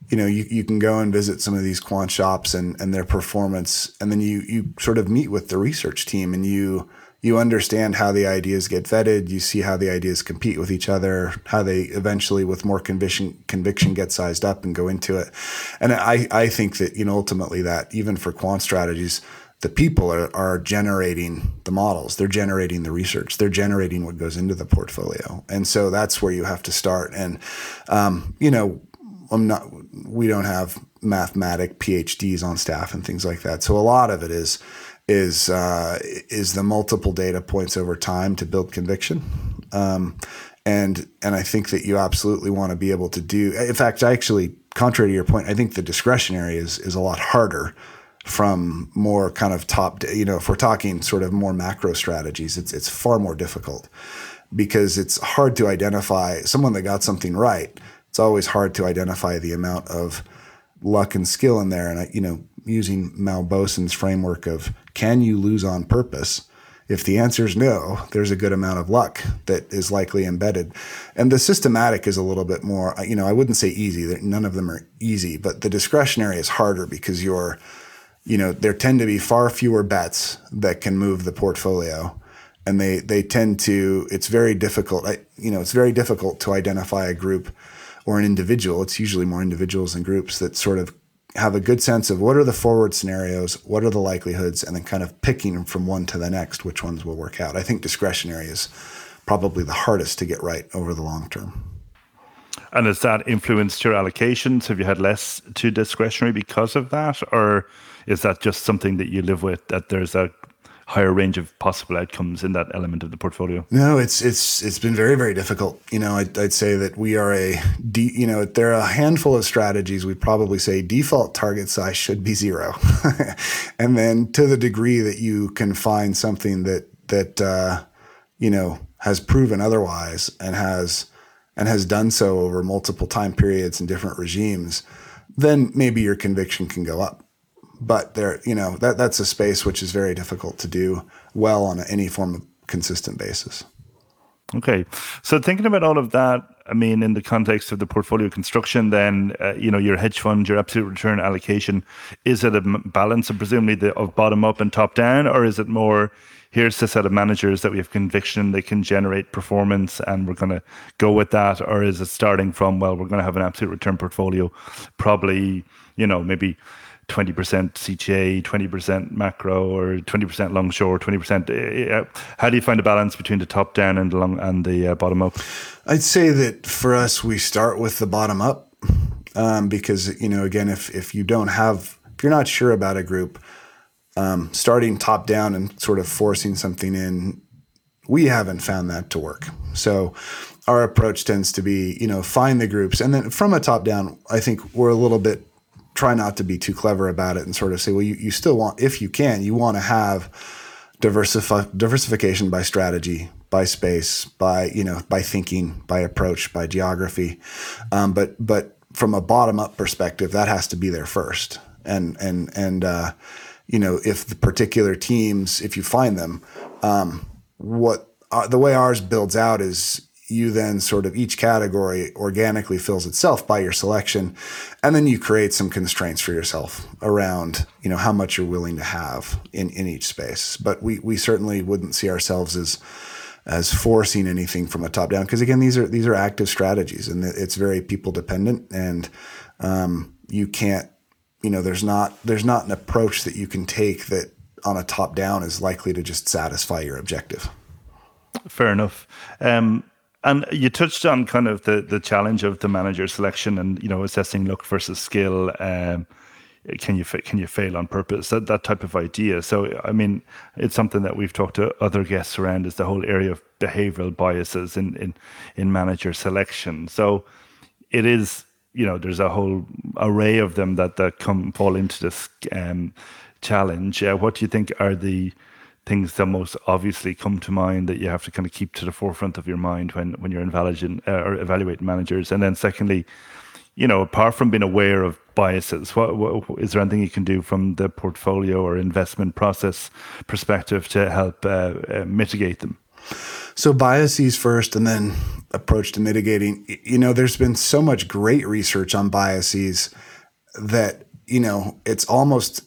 you know, you, you can go and visit some of these quant shops and, and their performance, and then you you sort of meet with the research team and you you understand how the ideas get vetted. You see how the ideas compete with each other, how they eventually, with more conviction, conviction, get sized up and go into it. And I, I think that you know ultimately that even for quant strategies, the people are, are generating the models, they're generating the research, they're generating what goes into the portfolio, and so that's where you have to start. And um, you know, I'm not. We don't have mathematic PhDs on staff and things like that. So a lot of it is is uh, is the multiple data points over time to build conviction. Um, and and I think that you absolutely want to be able to do. In fact, I actually, contrary to your point, I think the discretionary is is a lot harder from more kind of top. You know, if we're talking sort of more macro strategies, it's it's far more difficult because it's hard to identify someone that got something right. It's always hard to identify the amount of luck and skill in there. And I, you know, using Mauboussin's framework of can you lose on purpose? If the answer is no, there's a good amount of luck that is likely embedded. And the systematic is a little bit more, you know, I wouldn't say easy, none of them are easy, but the discretionary is harder because you're, you know, there tend to be far fewer bets that can move the portfolio. And they, they tend to, it's very difficult, you know, it's very difficult to identify a group or an individual. It's usually more individuals and groups that sort of have a good sense of what are the forward scenarios, what are the likelihoods, and then kind of picking from one to the next which ones will work out. I think discretionary is probably the hardest to get right over the long term. And has that influenced your allocations? Have you had less to discretionary because of that? Or is that just something that you live with, that there's a higher range of possible outcomes in that element of the portfolio? No, it's it's it's been very very difficult. You know, I'd, I'd say that we are a de, you know there are a handful of strategies. We probably say default target size should be zero, and then to the degree that you can find something that that uh, you know has proven otherwise and has and has done so over multiple time periods and different regimes, then maybe your conviction can go up but there, you know, that that's a space which is very difficult to do well on any form of consistent basis. Okay, so thinking about all of that, I mean, in the context of the portfolio construction, then uh, you know your hedge fund, your absolute return allocation, is it a balance of presumably the, of bottom up and top down, or is it more? Here's the set of managers that we have conviction they can generate performance, and we're going to go with that, or is it starting from well, we're going to have an absolute return portfolio, probably you know maybe 20% CTA, 20% macro, or 20% long short, 20%. How do you find a balance between the top down and the long and the uh, bottom up? I'd say that for us, we start with the bottom up um, because you know, again, if if you don't have, if you're not sure about a group, um, starting top down and sort of forcing something in, we haven't found that to work. So our approach tends to be, you know, find the groups, and then from a top down, I think we're a little bit try not to be too clever about it and sort of say, well, you, you still want, if you can, you want to have diversification by strategy, by space, by you know, by thinking, by approach, by geography. Um, but but from a bottom up perspective, that has to be there first. And and and uh, you know, if the particular teams, if you find them, um, what uh, the way ours builds out is you then sort of each category organically fills itself by your selection and then you create some constraints for yourself around you know how much you're willing to have in in each space. But we we certainly wouldn't see ourselves as as forcing anything from a top down because again these are these are active strategies and it's very people dependent and um, you can't you know there's not there's not an approach that you can take that on a top down is likely to just satisfy your objective. Fair enough. Um, and you touched on kind of the the challenge of the manager selection and you know assessing look versus skill. Um, can you can you fail on purpose? That that type of idea. So I mean, it's something that we've talked to other guests around. Is the whole area of behavioral biases in in in manager selection. So it is you know there's a whole array of them that that come fall into this um, challenge. Uh, what do you think are the things that most obviously come to mind that you have to kind of keep to the forefront of your mind when when you're evaluating uh, or evaluating managers. And then secondly you know apart from being aware of biases what, what is there anything you can do from the portfolio or investment process perspective to help uh, uh, mitigate them? So biases first and then approach to mitigating. You know there's been so much great research on biases that you know it's almost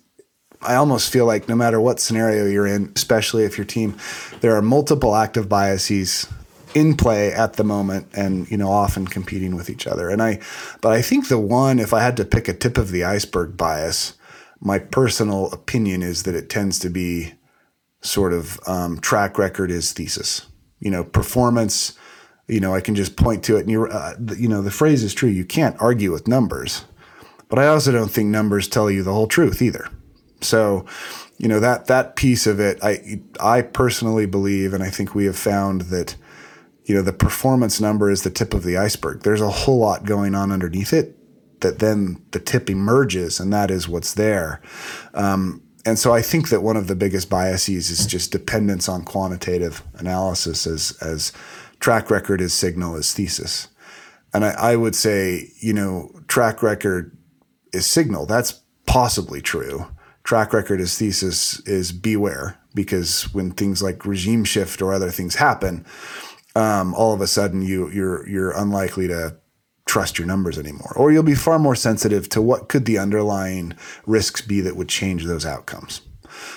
I almost feel like no matter what scenario you're in, especially if your team, there are multiple active biases in play at the moment and you know often competing with each other. And i but i think the one if i had to pick a tip of the iceberg bias my personal opinion is that it tends to be sort of um, track record is thesis. You know performance you know i can just point to it and you uh, you know the phrase is true. You can't argue with numbers. But i also don't think numbers tell you the whole truth either so, you know that that piece of it, I I personally believe, and I think we have found that, you know, the performance number is the tip of the iceberg. There's a whole lot going on underneath it that then the tip emerges, and that is what's there. Um, and so I think that one of the biggest biases is just dependence on quantitative analysis as as track record is signal is thesis. And I, I would say, you know, track record is signal. That's possibly true track record as thesis is beware because when things like regime shift or other things happen, um, all of a sudden you you're you're unlikely to trust your numbers anymore, or you'll be far more sensitive to what could the underlying risks be that would change those outcomes.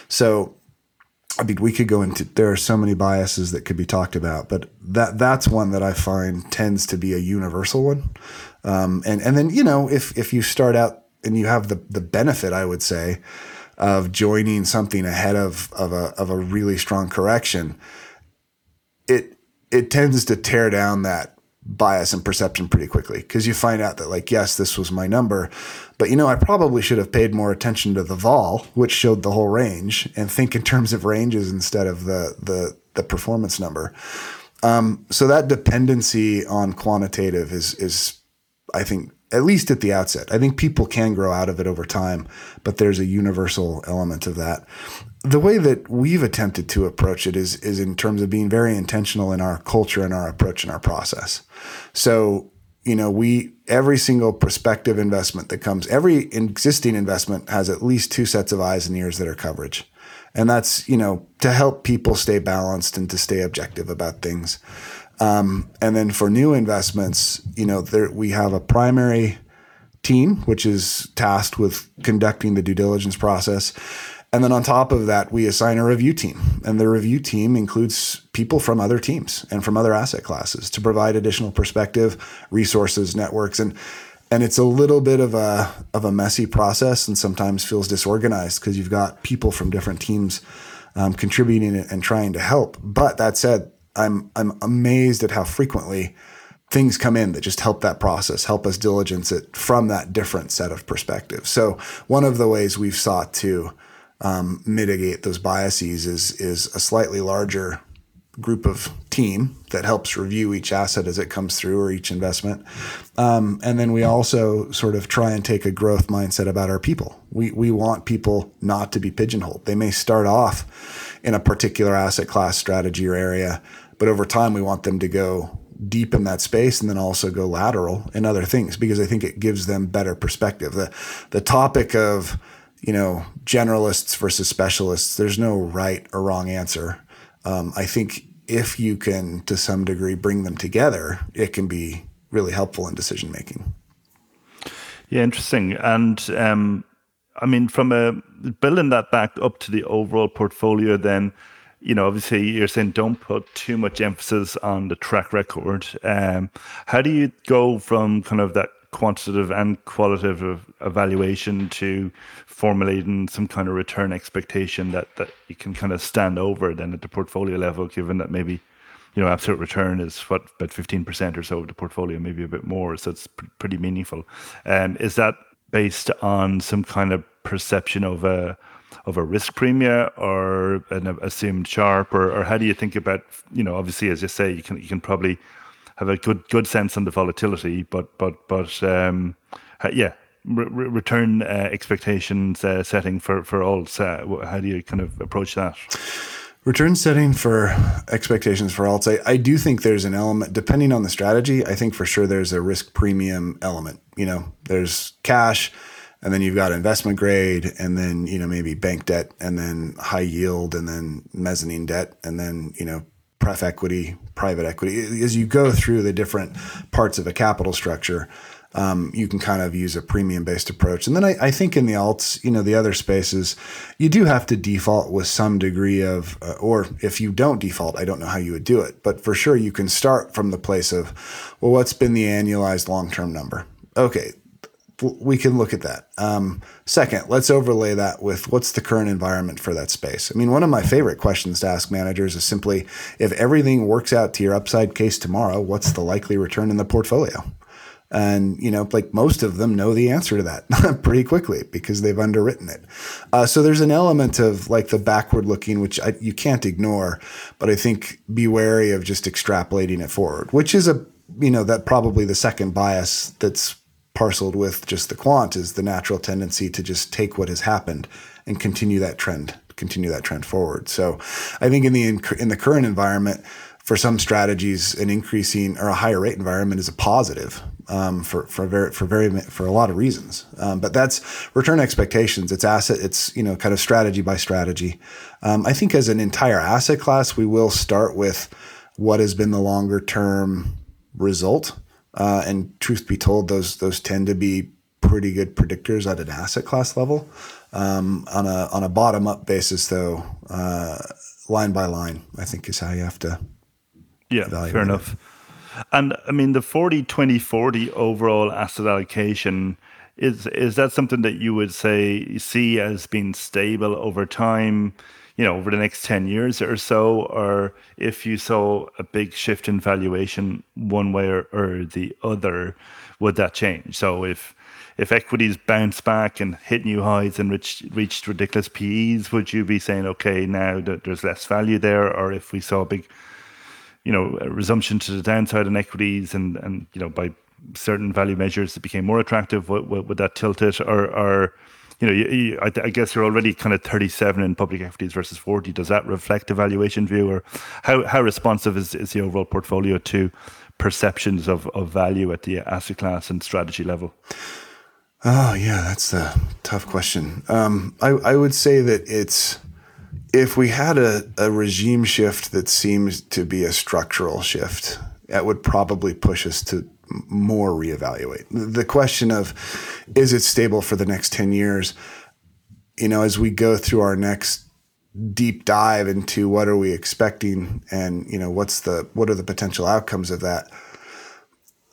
So. I mean, we could go into. There are so many biases that could be talked about, but that that's one that I find tends to be a universal one. Um, and and then you know, if if you start out and you have the the benefit, I would say, of joining something ahead of of a of a really strong correction, it it tends to tear down that bias and perception pretty quickly. Because you find out that like yes this was my number but you know i probably should have paid more attention to the vol which showed the whole range and think in terms of ranges instead of the the the performance number. Um, so that dependency on quantitative is is i think at least at the outset. I think people can grow out of it over time, but there's a universal element of that. The way that we've attempted to approach it is is in terms of being very intentional in our culture and our approach and our process. So, you know, we every single prospective investment that comes, every existing investment has at least two sets of eyes and ears that are coverage. And that's, you know, to help people stay balanced and to stay objective about things. Um, and then for new investments, you know, there, we have a primary team, which is tasked with conducting the due diligence process. And then on top of that, we assign a review team. And the review team includes people from other teams and from other asset classes to provide additional perspective, resources, networks. And and it's a little bit of a of a messy process and sometimes feels disorganized because you've got people from different teams um, contributing and trying to help. But that said, I'm I'm amazed at how frequently things come in that just help that process, help us diligence it from that different set of perspectives. So one of the ways we've sought to um, mitigate those biases is is a slightly larger group of team that helps review each asset as it comes through or each investment. Um, and then we also sort of try and take a growth mindset about our people. We, we want people not to be pigeonholed. They may start off in a particular asset class strategy or area, but over time we want them to go deep in that space and then also go lateral in other things because I think it gives them better perspective. The, the topic of, you know, generalists versus specialists, there's no right or wrong answer. Um, I think if you can, to some degree, bring them together, it can be really helpful in decision making. Yeah, interesting. And um, I mean, from a building that back up to the overall portfolio, then you know, obviously you're saying don't put too much emphasis on the track record. Um, how do you go from kind of that quantitative and qualitative evaluation to formulating some kind of return expectation that that you can kind of stand over then at the portfolio level, given that maybe you know absolute return is what about fifteen percent or so of the portfolio, maybe a bit more, so it's pr- pretty meaningful. Um, is that based on some kind of perception of a of a risk premium or an assumed Sharpe, or, or how do you think about you know obviously as you say you can you can probably have a good good sense on the volatility, but but but um, yeah, re- return uh, expectations uh, setting for for alts. Uh, how do you kind of approach that? Return setting for expectations for alts. I, I do think there's an element, depending on the strategy. I think for sure there's a risk premium element. You know, there's cash, and then you've got investment grade, and then you know maybe bank debt, and then high yield, and then mezzanine debt, and then you know pref equity, private equity. As you go through the different parts of a capital structure, um, you can kind of use a premium based approach. And then I, I, think in the alts, you know, the other spaces, you do have to default with some degree of, uh, or if you don't default, I don't know how you would do it, but for sure you can start from the place of, well, what's been the annualized long term number? Okay, we can look at that. Um, second, let's overlay that with what's the current environment for that space. I mean, one of my favorite questions to ask managers is simply if everything works out to your upside case tomorrow, what's the likely return in the portfolio? And, you know, like most of them know the answer to that pretty quickly because they've underwritten it. Uh, so there's an element of like the backward looking, which I, you can't ignore, but I think be wary of just extrapolating it forward, which is a, you know, that probably the second bias that's parceled with just the quant is the natural tendency to just take what has happened and continue that trend, continue that trend forward. So I think in the in the current environment, for some strategies, an increasing or a higher rate environment is a positive um, for for very for very for a lot of reasons. Um, but that's return expectations. It's asset. It's you know kind of strategy by strategy. Um, I think as an entire asset class, we will start with what has been the longer term result uh, and truth be told, those those tend to be pretty good predictors at an asset class level. Um, on a on a bottom up basis, though, uh, line by line, I think is how you have to. Yeah, fair enough. And I mean, the 40 20 40 overall asset allocation is is that something that you would say see as being stable over time? You know, over the next 10 years or so, or if you saw a big shift in valuation one way or, or the other, would that change? So if if equities bounce back and hit new highs and reach, reached ridiculous PEs, would you be saying, okay, now that there's less value there? Or if we saw a big, you know, resumption to the downside in equities and, and you know, by certain value measures it became more attractive, would, would that tilt it? Or, or you know, you, you, I, I, guess you're already kind of 37 in public equities versus 40. Does that reflect a valuation view, or how how responsive is, is the overall portfolio to perceptions of, of value at the asset class and strategy level? Oh yeah, that's a tough question. Um, I I would say that it's if we had a, a regime shift that seems to be a structural shift, that would probably push us to more reevaluate. The question of is it stable for the next 10 years? You know, as we go through our next deep dive into what are we expecting and, you know, what's the what are the potential outcomes of that?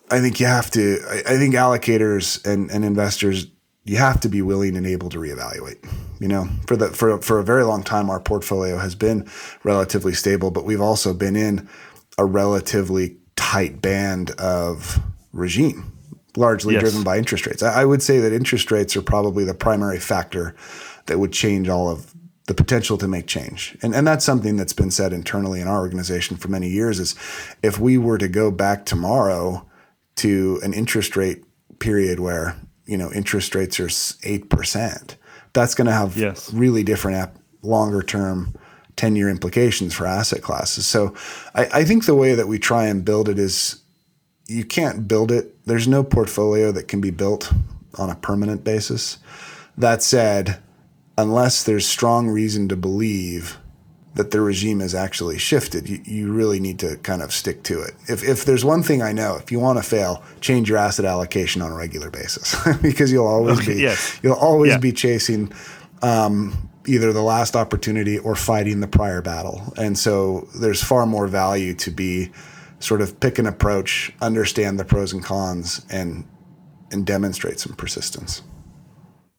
I think you have to I, I think allocators and, and investors you have to be willing and able to reevaluate. You know, for the for for a very long time our portfolio has been relatively stable, but we've also been in a relatively tight band of regime, largely yes. driven by interest rates. I, would say that interest rates are probably the primary factor that would change all of the potential to make change. And, and that's something that's been said internally in our organization for many years is if we were to go back tomorrow to an interest rate period where, you know, interest rates are 8%, that's going to have yes. really different longer term 10 year implications for asset classes. So I, I think the way that we try and build it is you can't build it. There's no portfolio that can be built on a permanent basis. That said, unless there's strong reason to believe that the regime has actually shifted, you, you really need to kind of stick to it. If, if there's one thing I know, if you want to fail, change your asset allocation on a regular basis because you'll always okay, be yes. you'll always yeah. be chasing um, either the last opportunity or fighting the prior battle. And so there's far more value to be sort of pick an approach, understand the pros and cons, and and demonstrate some persistence.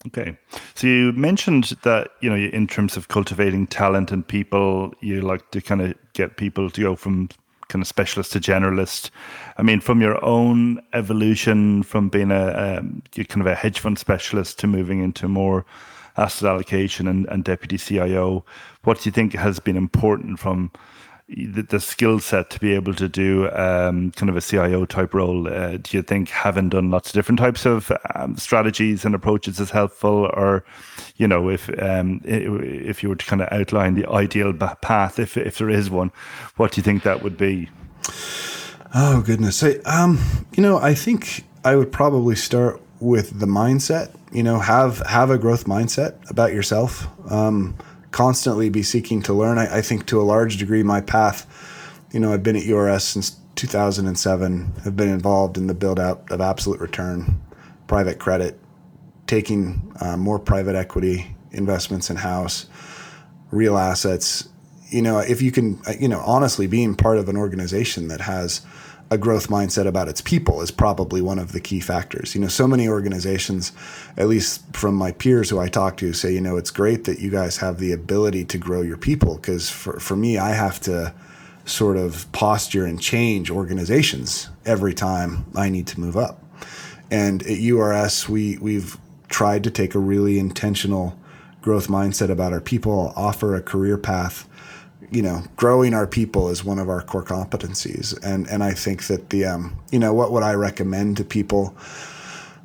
Okay, so you mentioned that you know in terms of cultivating talent and people, you like to kind of get people to go from kind of specialist to generalist. I mean, from your own evolution from being a um, kind of a hedge fund specialist to moving into more asset allocation and, and deputy CIO, what do you think has been important from the, the skill set to be able to do um, kind of a CIO type role? Uh, do you think having done lots of different types of um, strategies and approaches is helpful, or you know, if um, if you were to kind of outline the ideal path, if if there is one, what do you think that would be? Oh goodness, I, um, you know, I think I would probably start with the mindset. You know, have have a growth mindset about yourself. Um, constantly be seeking to learn. I, I, think to a large degree, my path, you know, I've been at URS since 2007, have been involved in the build out of absolute return, private credit, taking uh, more private equity investments in house, real assets. You know, if you can, uh, you know, honestly, being part of an organization that has a growth mindset about its people is probably one of the key factors. You know, so many organizations, at least from my peers who I talk to, say, you know, it's great that you guys have the ability to grow your people because for, for me, I have to sort of posture and change organizations every time I need to move up. And at URS, we, we've tried to take a really intentional growth mindset about our people, offer a career path you know, growing our people is one of our core competencies, and and I think that the um, you know, what would I recommend to people?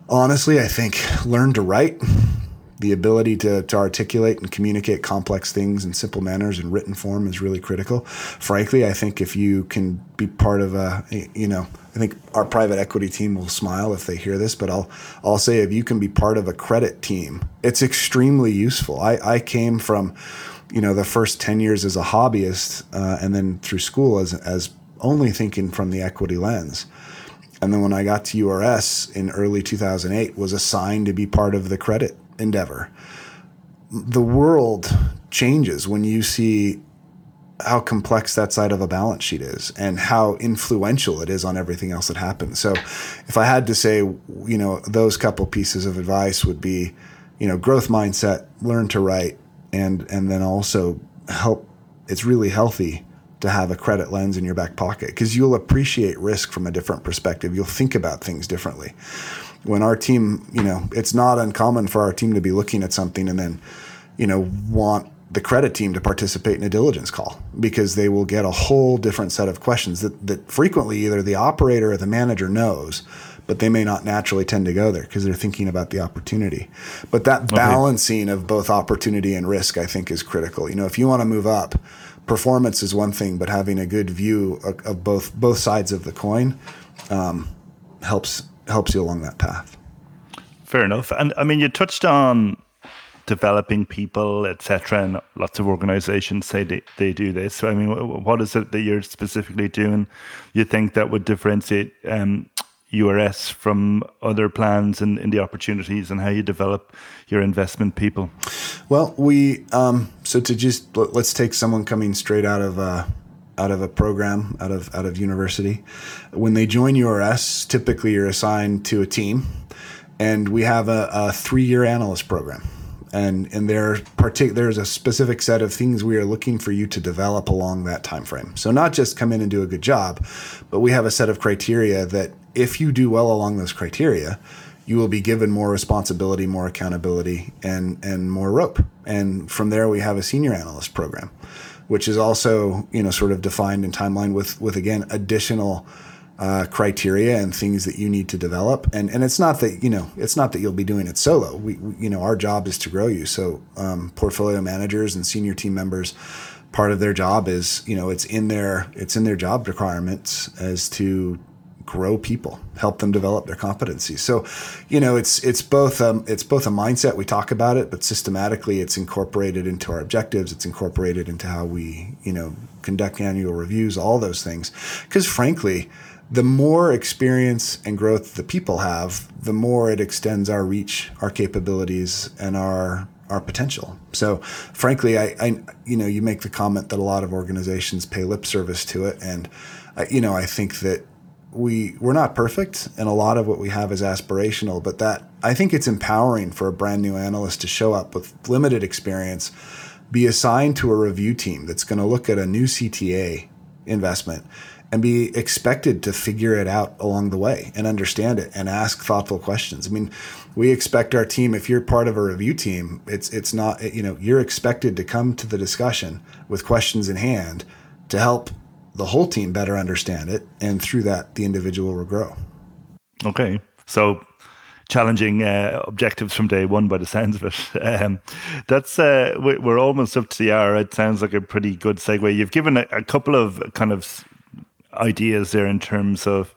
Honestly, I think learn to write. The ability to, to articulate and communicate complex things in simple manners in written form is really critical. Frankly, I think if you can be part of a, you know, I think our private equity team will smile if they hear this, but I'll I'll say if you can be part of a credit team, it's extremely useful. I, I came from you know the first 10 years as a hobbyist uh, and then through school as, as only thinking from the equity lens. And then when i got to urs in early 2008 was assigned to be part of the credit endeavor. The world changes when you see how complex that side of a balance sheet is and how influential it is on everything else that happens. So if i had to say you know those couple pieces of advice would be you know growth mindset learn to write and and then also help. It's really healthy to have a credit lens in your back pocket because you'll appreciate risk from a different perspective. You'll think about things differently. When our team, you know, it's not uncommon for our team to be looking at something and then, you know, want the credit team to participate in a diligence call because they will get a whole different set of questions that, that frequently either the operator or the manager knows but they may not naturally tend to go there because they're thinking about the opportunity. But that okay. balancing of both opportunity and risk, I think, is critical. You know, if you want to move up, performance is one thing, but having a good view of, of both both sides of the coin um, helps helps you along that path. Fair enough. And I mean, you touched on developing people, etc. And lots of organizations say they, they do this. So, I mean, what is it that you're specifically doing you think that would differentiate um, URS from other plans and in the opportunities and how you develop your investment people? Well, we um, so to just let's take someone coming straight out of uh, out of a program out of out of university. When they join URS, typically you're assigned to a team, and we have a, a three year analyst program and and there partic- there's a specific set of things we are looking for you to develop along that time frame. So not just come in and do a good job, but we have a set of criteria that if you do well along those criteria, you will be given more responsibility, more accountability, and and more rope. And from there, we have a senior analyst program, which is also you know sort of defined and timeline with with again additional uh, criteria and things that you need to develop. And and it's not that you know it's not that you'll be doing it solo. We, we you know our job is to grow you. So um, portfolio managers and senior team members, part of their job is you know it's in their it's in their job requirements as to grow people, help them develop their competencies. So, you know, it's it's both um, it's both a mindset. We talk about it, but systematically, it's incorporated into our objectives. It's incorporated into how we you know conduct annual reviews, all those things. Because frankly, the more experience and growth the people have, the more it extends our reach, our capabilities, and our our potential. So, frankly, I, I you know, you make the comment that a lot of organizations pay lip service to it, and uh, you know, I think that we we're not perfect, and a lot of what we have is aspirational. But that I think it's empowering for a brand new analyst to show up with limited experience, be assigned to a review team that's going to look at a new CTA investment and be expected to figure it out along the way and understand it and ask thoughtful questions. I mean, we expect our team if you're part of a review team, it's it's not you know, you're expected to come to the discussion with questions in hand to help the whole team better understand it and through that the individual will grow. Okay. So challenging uh, objectives from day one by the sounds of it. Um, that's uh, we're almost up to the hour. It sounds like a pretty good segue. You've given a, a couple of kind of ideas there in terms of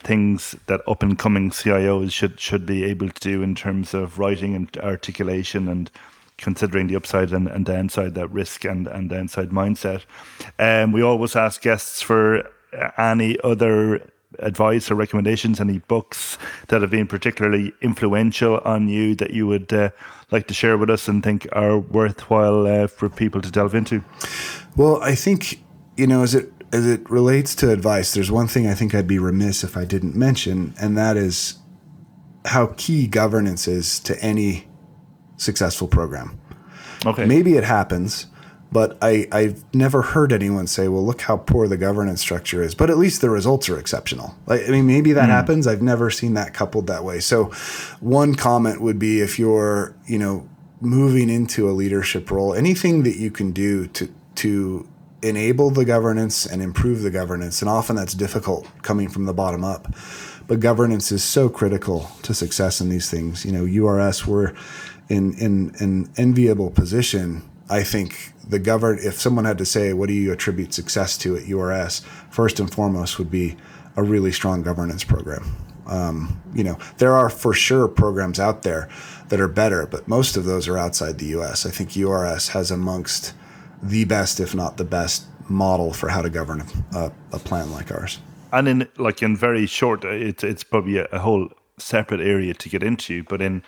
things that up and coming CIOs should should be able to do in terms of writing and articulation and considering the upside and, and downside, that risk and, and downside mindset. Um, we always ask guests for any other advice or recommendations, any books that have been particularly influential on you that you would uh, like to share with us and think are worthwhile uh, for people to delve into? Well, I think, you know, as it as it relates to advice, there's one thing I think I'd be remiss if I didn't mention, and that is how key governance is to any successful program. Okay. Maybe it happens, but I, I've never heard anyone say, well, look how poor the governance structure is. But at least the results are exceptional. Like, I mean, maybe that mm. happens. I've never seen that coupled that way. So one comment would be if you're, you know, moving into a leadership role, anything that you can do to to enable the governance and improve the governance. And often that's difficult coming from the bottom up. But governance is so critical to success in these things. You know, URS, we're in, in an enviable position. I think the govern if someone had to say, what do you attribute success to at URS, first and foremost would be a really strong governance program. Um, you know, there are for sure programs out there that are better, but most of those are outside the US. I think URS has amongst the best, if not the best, model for how to govern a, a plan like ours. And in like in very short, it's it's probably a, a whole separate area to get into. But in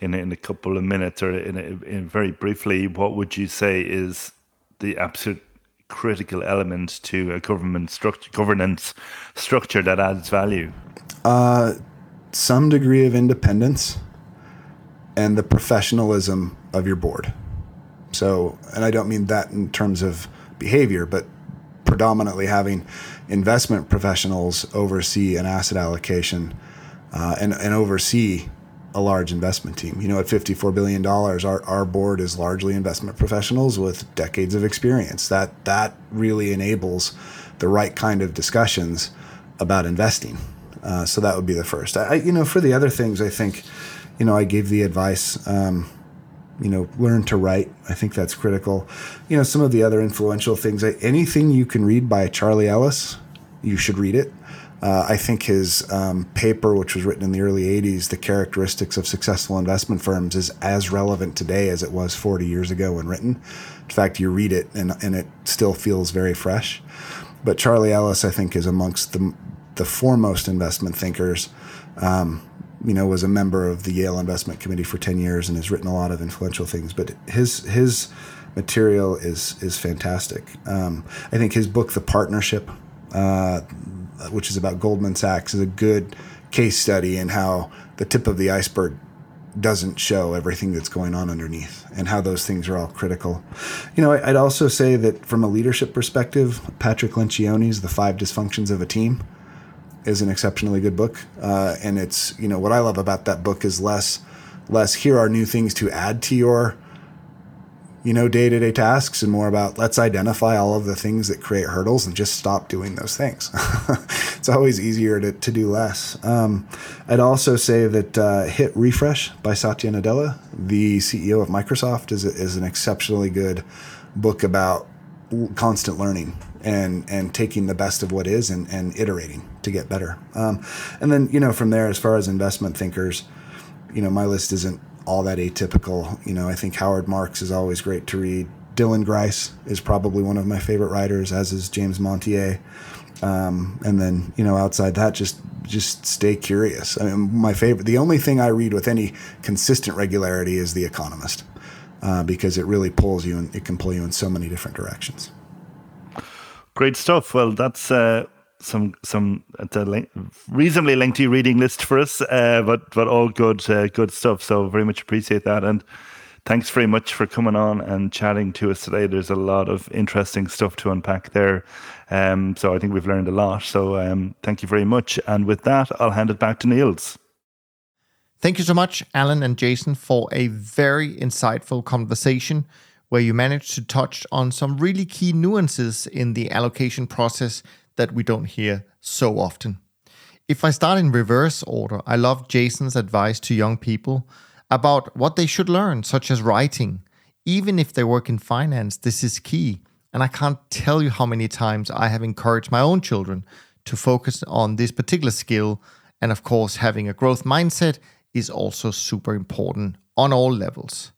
in in a couple of minutes or in, a, in very briefly, what would you say is the absolute critical element to a government structure, governance structure that adds value? Uh, some degree of independence and the professionalism of your board. So, and I don't mean that in terms of behavior, but predominantly having investment professionals oversee an asset allocation uh, and, and oversee a large investment team. You know, at $54 billion, our, our board is largely investment professionals with decades of experience. That, that really enables the right kind of discussions about investing. Uh, so that would be the first. I, you know, for the other things, I think, you know, I gave the advice. Um, you know, learn to write. I think that's critical. You know, some of the other influential things, anything you can read by Charlie Ellis, you should read it. Uh, I think his um, paper, which was written in the early 80s, The Characteristics of Successful Investment Firms, is as relevant today as it was 40 years ago when written. In fact, you read it and, and it still feels very fresh. But Charlie Ellis, I think, is amongst the, the foremost investment thinkers. Um, you know, was a member of the Yale Investment Committee for 10 years and has written a lot of influential things. But his, his material is, is fantastic. Um, I think his book, The Partnership, uh, which is about Goldman Sachs, is a good case study in how the tip of the iceberg doesn't show everything that's going on underneath and how those things are all critical. You know, I'd also say that from a leadership perspective, Patrick Lencioni's The Five Dysfunctions of a Team is an exceptionally good book. Uh, and it's, you know, what I love about that book is less, less here are new things to add to your you know, day to day tasks and more about let's identify all of the things that create hurdles and just stop doing those things. it's always easier to, to do less. Um, I'd also say that uh, Hit Refresh by Satya Nadella, the CEO of Microsoft, is, is an exceptionally good book about constant learning and and taking the best of what is and, and iterating to get better. Um, and then, you know, from there, as far as investment thinkers, you know, my list isn't all that atypical. You know, I think Howard Marks is always great to read. Dylan Grice is probably one of my favorite writers, as is James Montier. Um, and then, you know, outside that, just just stay curious. I mean, my favorite, the only thing I read with any consistent regularity is The Economist, uh, because it really pulls you and it can pull you in so many different directions. Great stuff. Well, that's uh, some some reasonably lengthy reading list for us, uh, but but all good uh, good stuff. So very much appreciate that, and thanks very much for coming on and chatting to us today. There's a lot of interesting stuff to unpack there. Um, so I think we've learned a lot. So um, thank you very much. And with that, I'll hand it back to Niels. Thank you so much, Alan and Jason, for a very insightful conversation where you managed to touch on some really key nuances in the allocation process that we don't hear so often. If I start in reverse order, I love Jason's advice to young people about what they should learn, such as writing. Even if they work in finance, this is key. And I can't tell you how many times I have encouraged my own children to focus on this particular skill. And of course, having a growth mindset is also super important on all levels.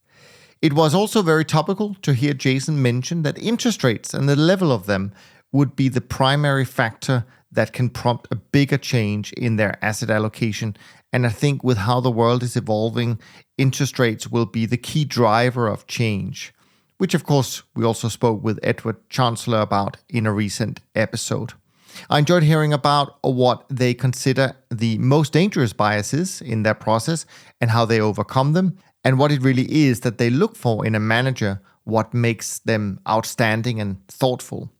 It was also very topical to hear Jason mention that interest rates and the level of them would be the primary factor that can prompt a bigger change in their asset allocation. And I think with how the world is evolving, interest rates will be the key driver of change, which of course we also spoke with Edward Chancellor about in a recent episode. I enjoyed hearing about what they consider the most dangerous biases in their process and how they overcome them, and what it really is that they look for in a manager, what makes them outstanding and thoughtful.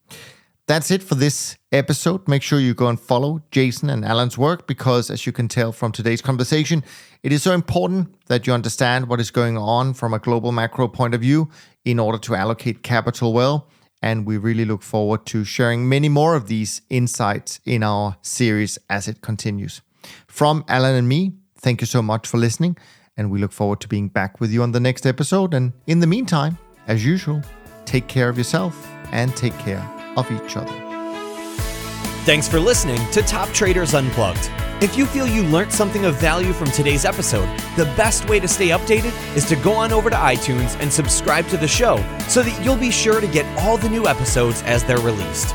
That's it for this episode. Make sure you go and follow Jason and Alan's work because, as you can tell from today's conversation, it is so important that you understand what is going on from a global macro point of view in order to allocate capital well. And we really look forward to sharing many more of these insights in our series as it continues. From Alan and me, thank you so much for listening. And we look forward to being back with you on the next episode. And in the meantime, as usual, take care of yourself and take care of each other. Thanks for listening to Top Traders Unplugged. If you feel you learned something of value from today's episode, the best way to stay updated is to go on over to iTunes and subscribe to the show so that you'll be sure to get all the new episodes as they're released.